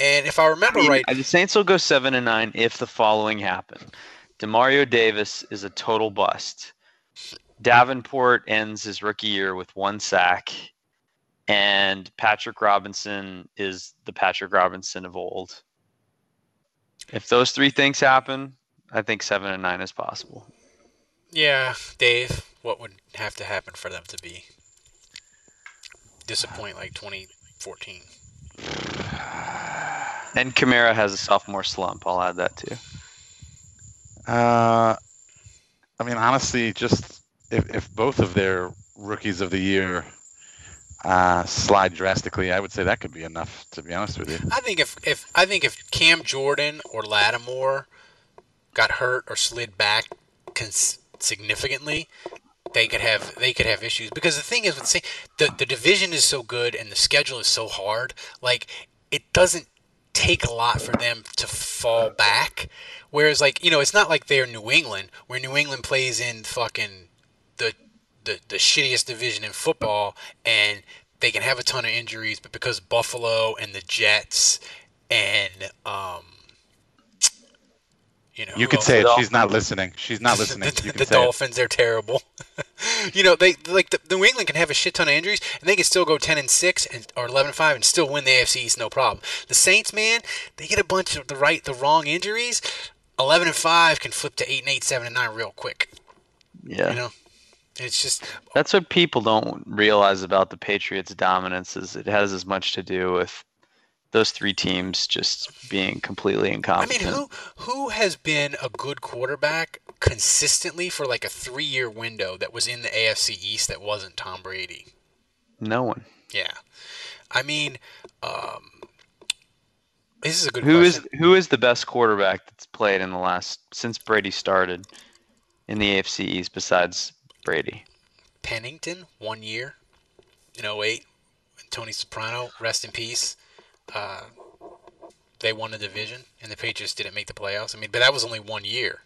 And if I remember I mean, right, the Saints will go seven and nine if the following happen: Demario Davis is a total bust. Davenport ends his rookie year with one sack, and Patrick Robinson is the Patrick Robinson of old. If those three things happen, I think seven and nine is possible. Yeah, Dave, what would have to happen for them to be disappoint like 2014? And Kamara has a sophomore slump. I'll add that too. Uh, I mean, honestly, just if, if both of their rookies of the year uh, slide drastically, I would say that could be enough. To be honest with you, I think if, if I think if Cam Jordan or Lattimore got hurt or slid back cons- significantly, they could have they could have issues. Because the thing is, with the, the the division is so good and the schedule is so hard. Like it doesn't take a lot for them to fall back. Whereas, like you know, it's not like they're New England, where New England plays in fucking the the, the shittiest division in football, and they can have a ton of injuries, but because Buffalo and the Jets and um, you know, you could say it. She's not listening. She's not listening. the, the Dolphins, they're terrible. you know, they like the, New England can have a shit ton of injuries, and they can still go ten and six and or eleven and five and still win the AFC East, no problem. The Saints, man, they get a bunch of the right, the wrong injuries. Eleven and five can flip to eight and eight, seven and nine real quick. Yeah. You know, it's just that's what people don't realize about the Patriots' dominance is it has as much to do with those three teams just being completely incompetent. I mean, who who has been a good quarterback consistently for like a three year window that was in the AFC East that wasn't Tom Brady? No one. Yeah, I mean, um, this is a good. Who is who is the best quarterback that's played in the last since Brady started in the AFC East besides Brady? Pennington one year in 08. Tony Soprano, rest in peace. Uh, they won the division, and the Patriots didn't make the playoffs. I mean, but that was only one year.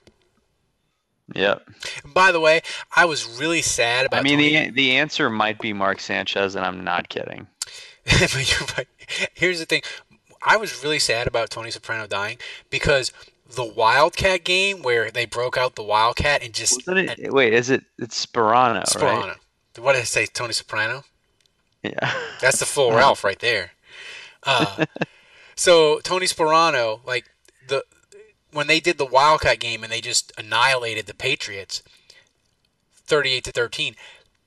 Yep. By the way, I was really sad about. I mean, the the answer might be Mark Sanchez, and I'm not kidding. Here's the thing. I was really sad about Tony Soprano dying because the Wildcat game where they broke out the Wildcat and just it, wait, is it? It's Sparano, Sparano. right? What did I say? Tony Soprano. Yeah. That's the full Ralph right there. Uh, so Tony Sparano, like the when they did the Wildcat game and they just annihilated the Patriots, thirty-eight to thirteen.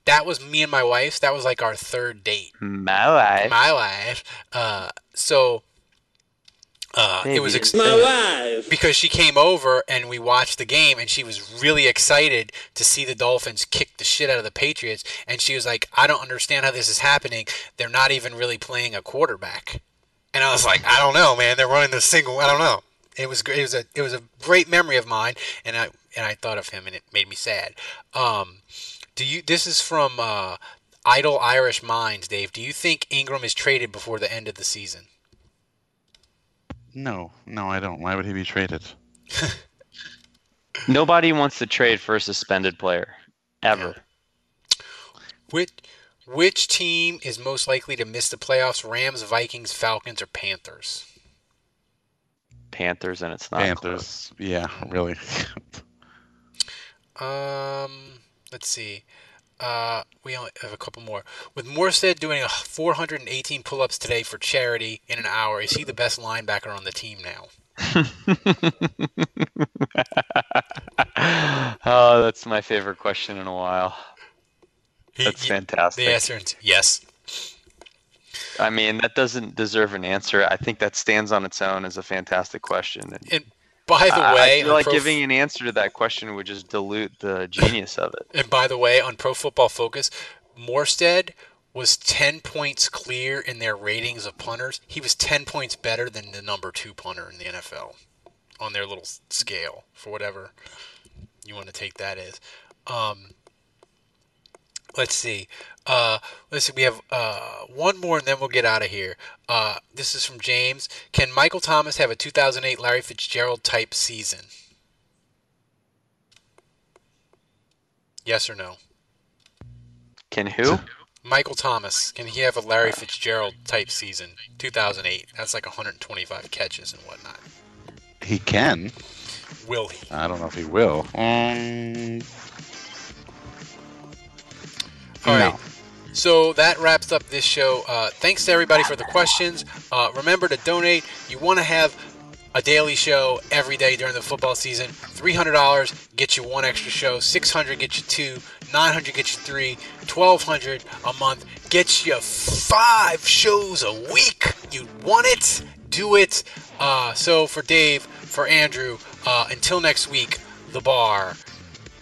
That was me and my wife. That was like our third date. My life. My life. Uh, so uh, it was Baby, ex- it's- because she came over and we watched the game and she was really excited to see the Dolphins kick the shit out of the Patriots and she was like, I don't understand how this is happening. They're not even really playing a quarterback. And I was like, I don't know, man. They're running the single. I don't know. It was great. It was a it was a great memory of mine, and I and I thought of him, and it made me sad. Um, do you? This is from uh, Idle Irish Minds, Dave. Do you think Ingram is traded before the end of the season? No, no, I don't. Why would he be traded? Nobody wants to trade for a suspended player, ever. Which which team is most likely to miss the playoffs? Rams, Vikings, Falcons, or Panthers? Panthers, and it's not Panthers. Yeah, really. Um, let's see. Uh, we only have a couple more. With Morstead doing 418 pull-ups today for charity in an hour, is he the best linebacker on the team now? oh, that's my favorite question in a while. That's fantastic. The answer is yes. I mean, that doesn't deserve an answer. I think that stands on its own as a fantastic question. And, And by the I- way, I feel like Pro- giving an answer to that question would just dilute the genius of it. And by the way, on Pro Football Focus, Morstead was 10 points clear in their ratings of punters. He was 10 points better than the number two punter in the NFL on their little scale, for whatever you want to take that as. Um, let's see. Uh, let's see. We have uh, one more, and then we'll get out of here. Uh, this is from James. Can Michael Thomas have a 2008 Larry Fitzgerald type season? Yes or no? Can who? Michael Thomas, can he have a Larry Fitzgerald type season? 2008. That's like 125 catches and whatnot. he can. Will he? I don't know if he will. Um, All no. right. So that wraps up this show. Uh, thanks to everybody for the questions. Uh, remember to donate. You want to have a daily show every day during the football season. $300 gets you one extra show. 600 gets you two. 900 gets you three. 1200 a month gets you five shows a week. You want it? Do it. Uh, so for Dave, for Andrew, uh, until next week, the bar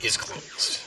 is closed.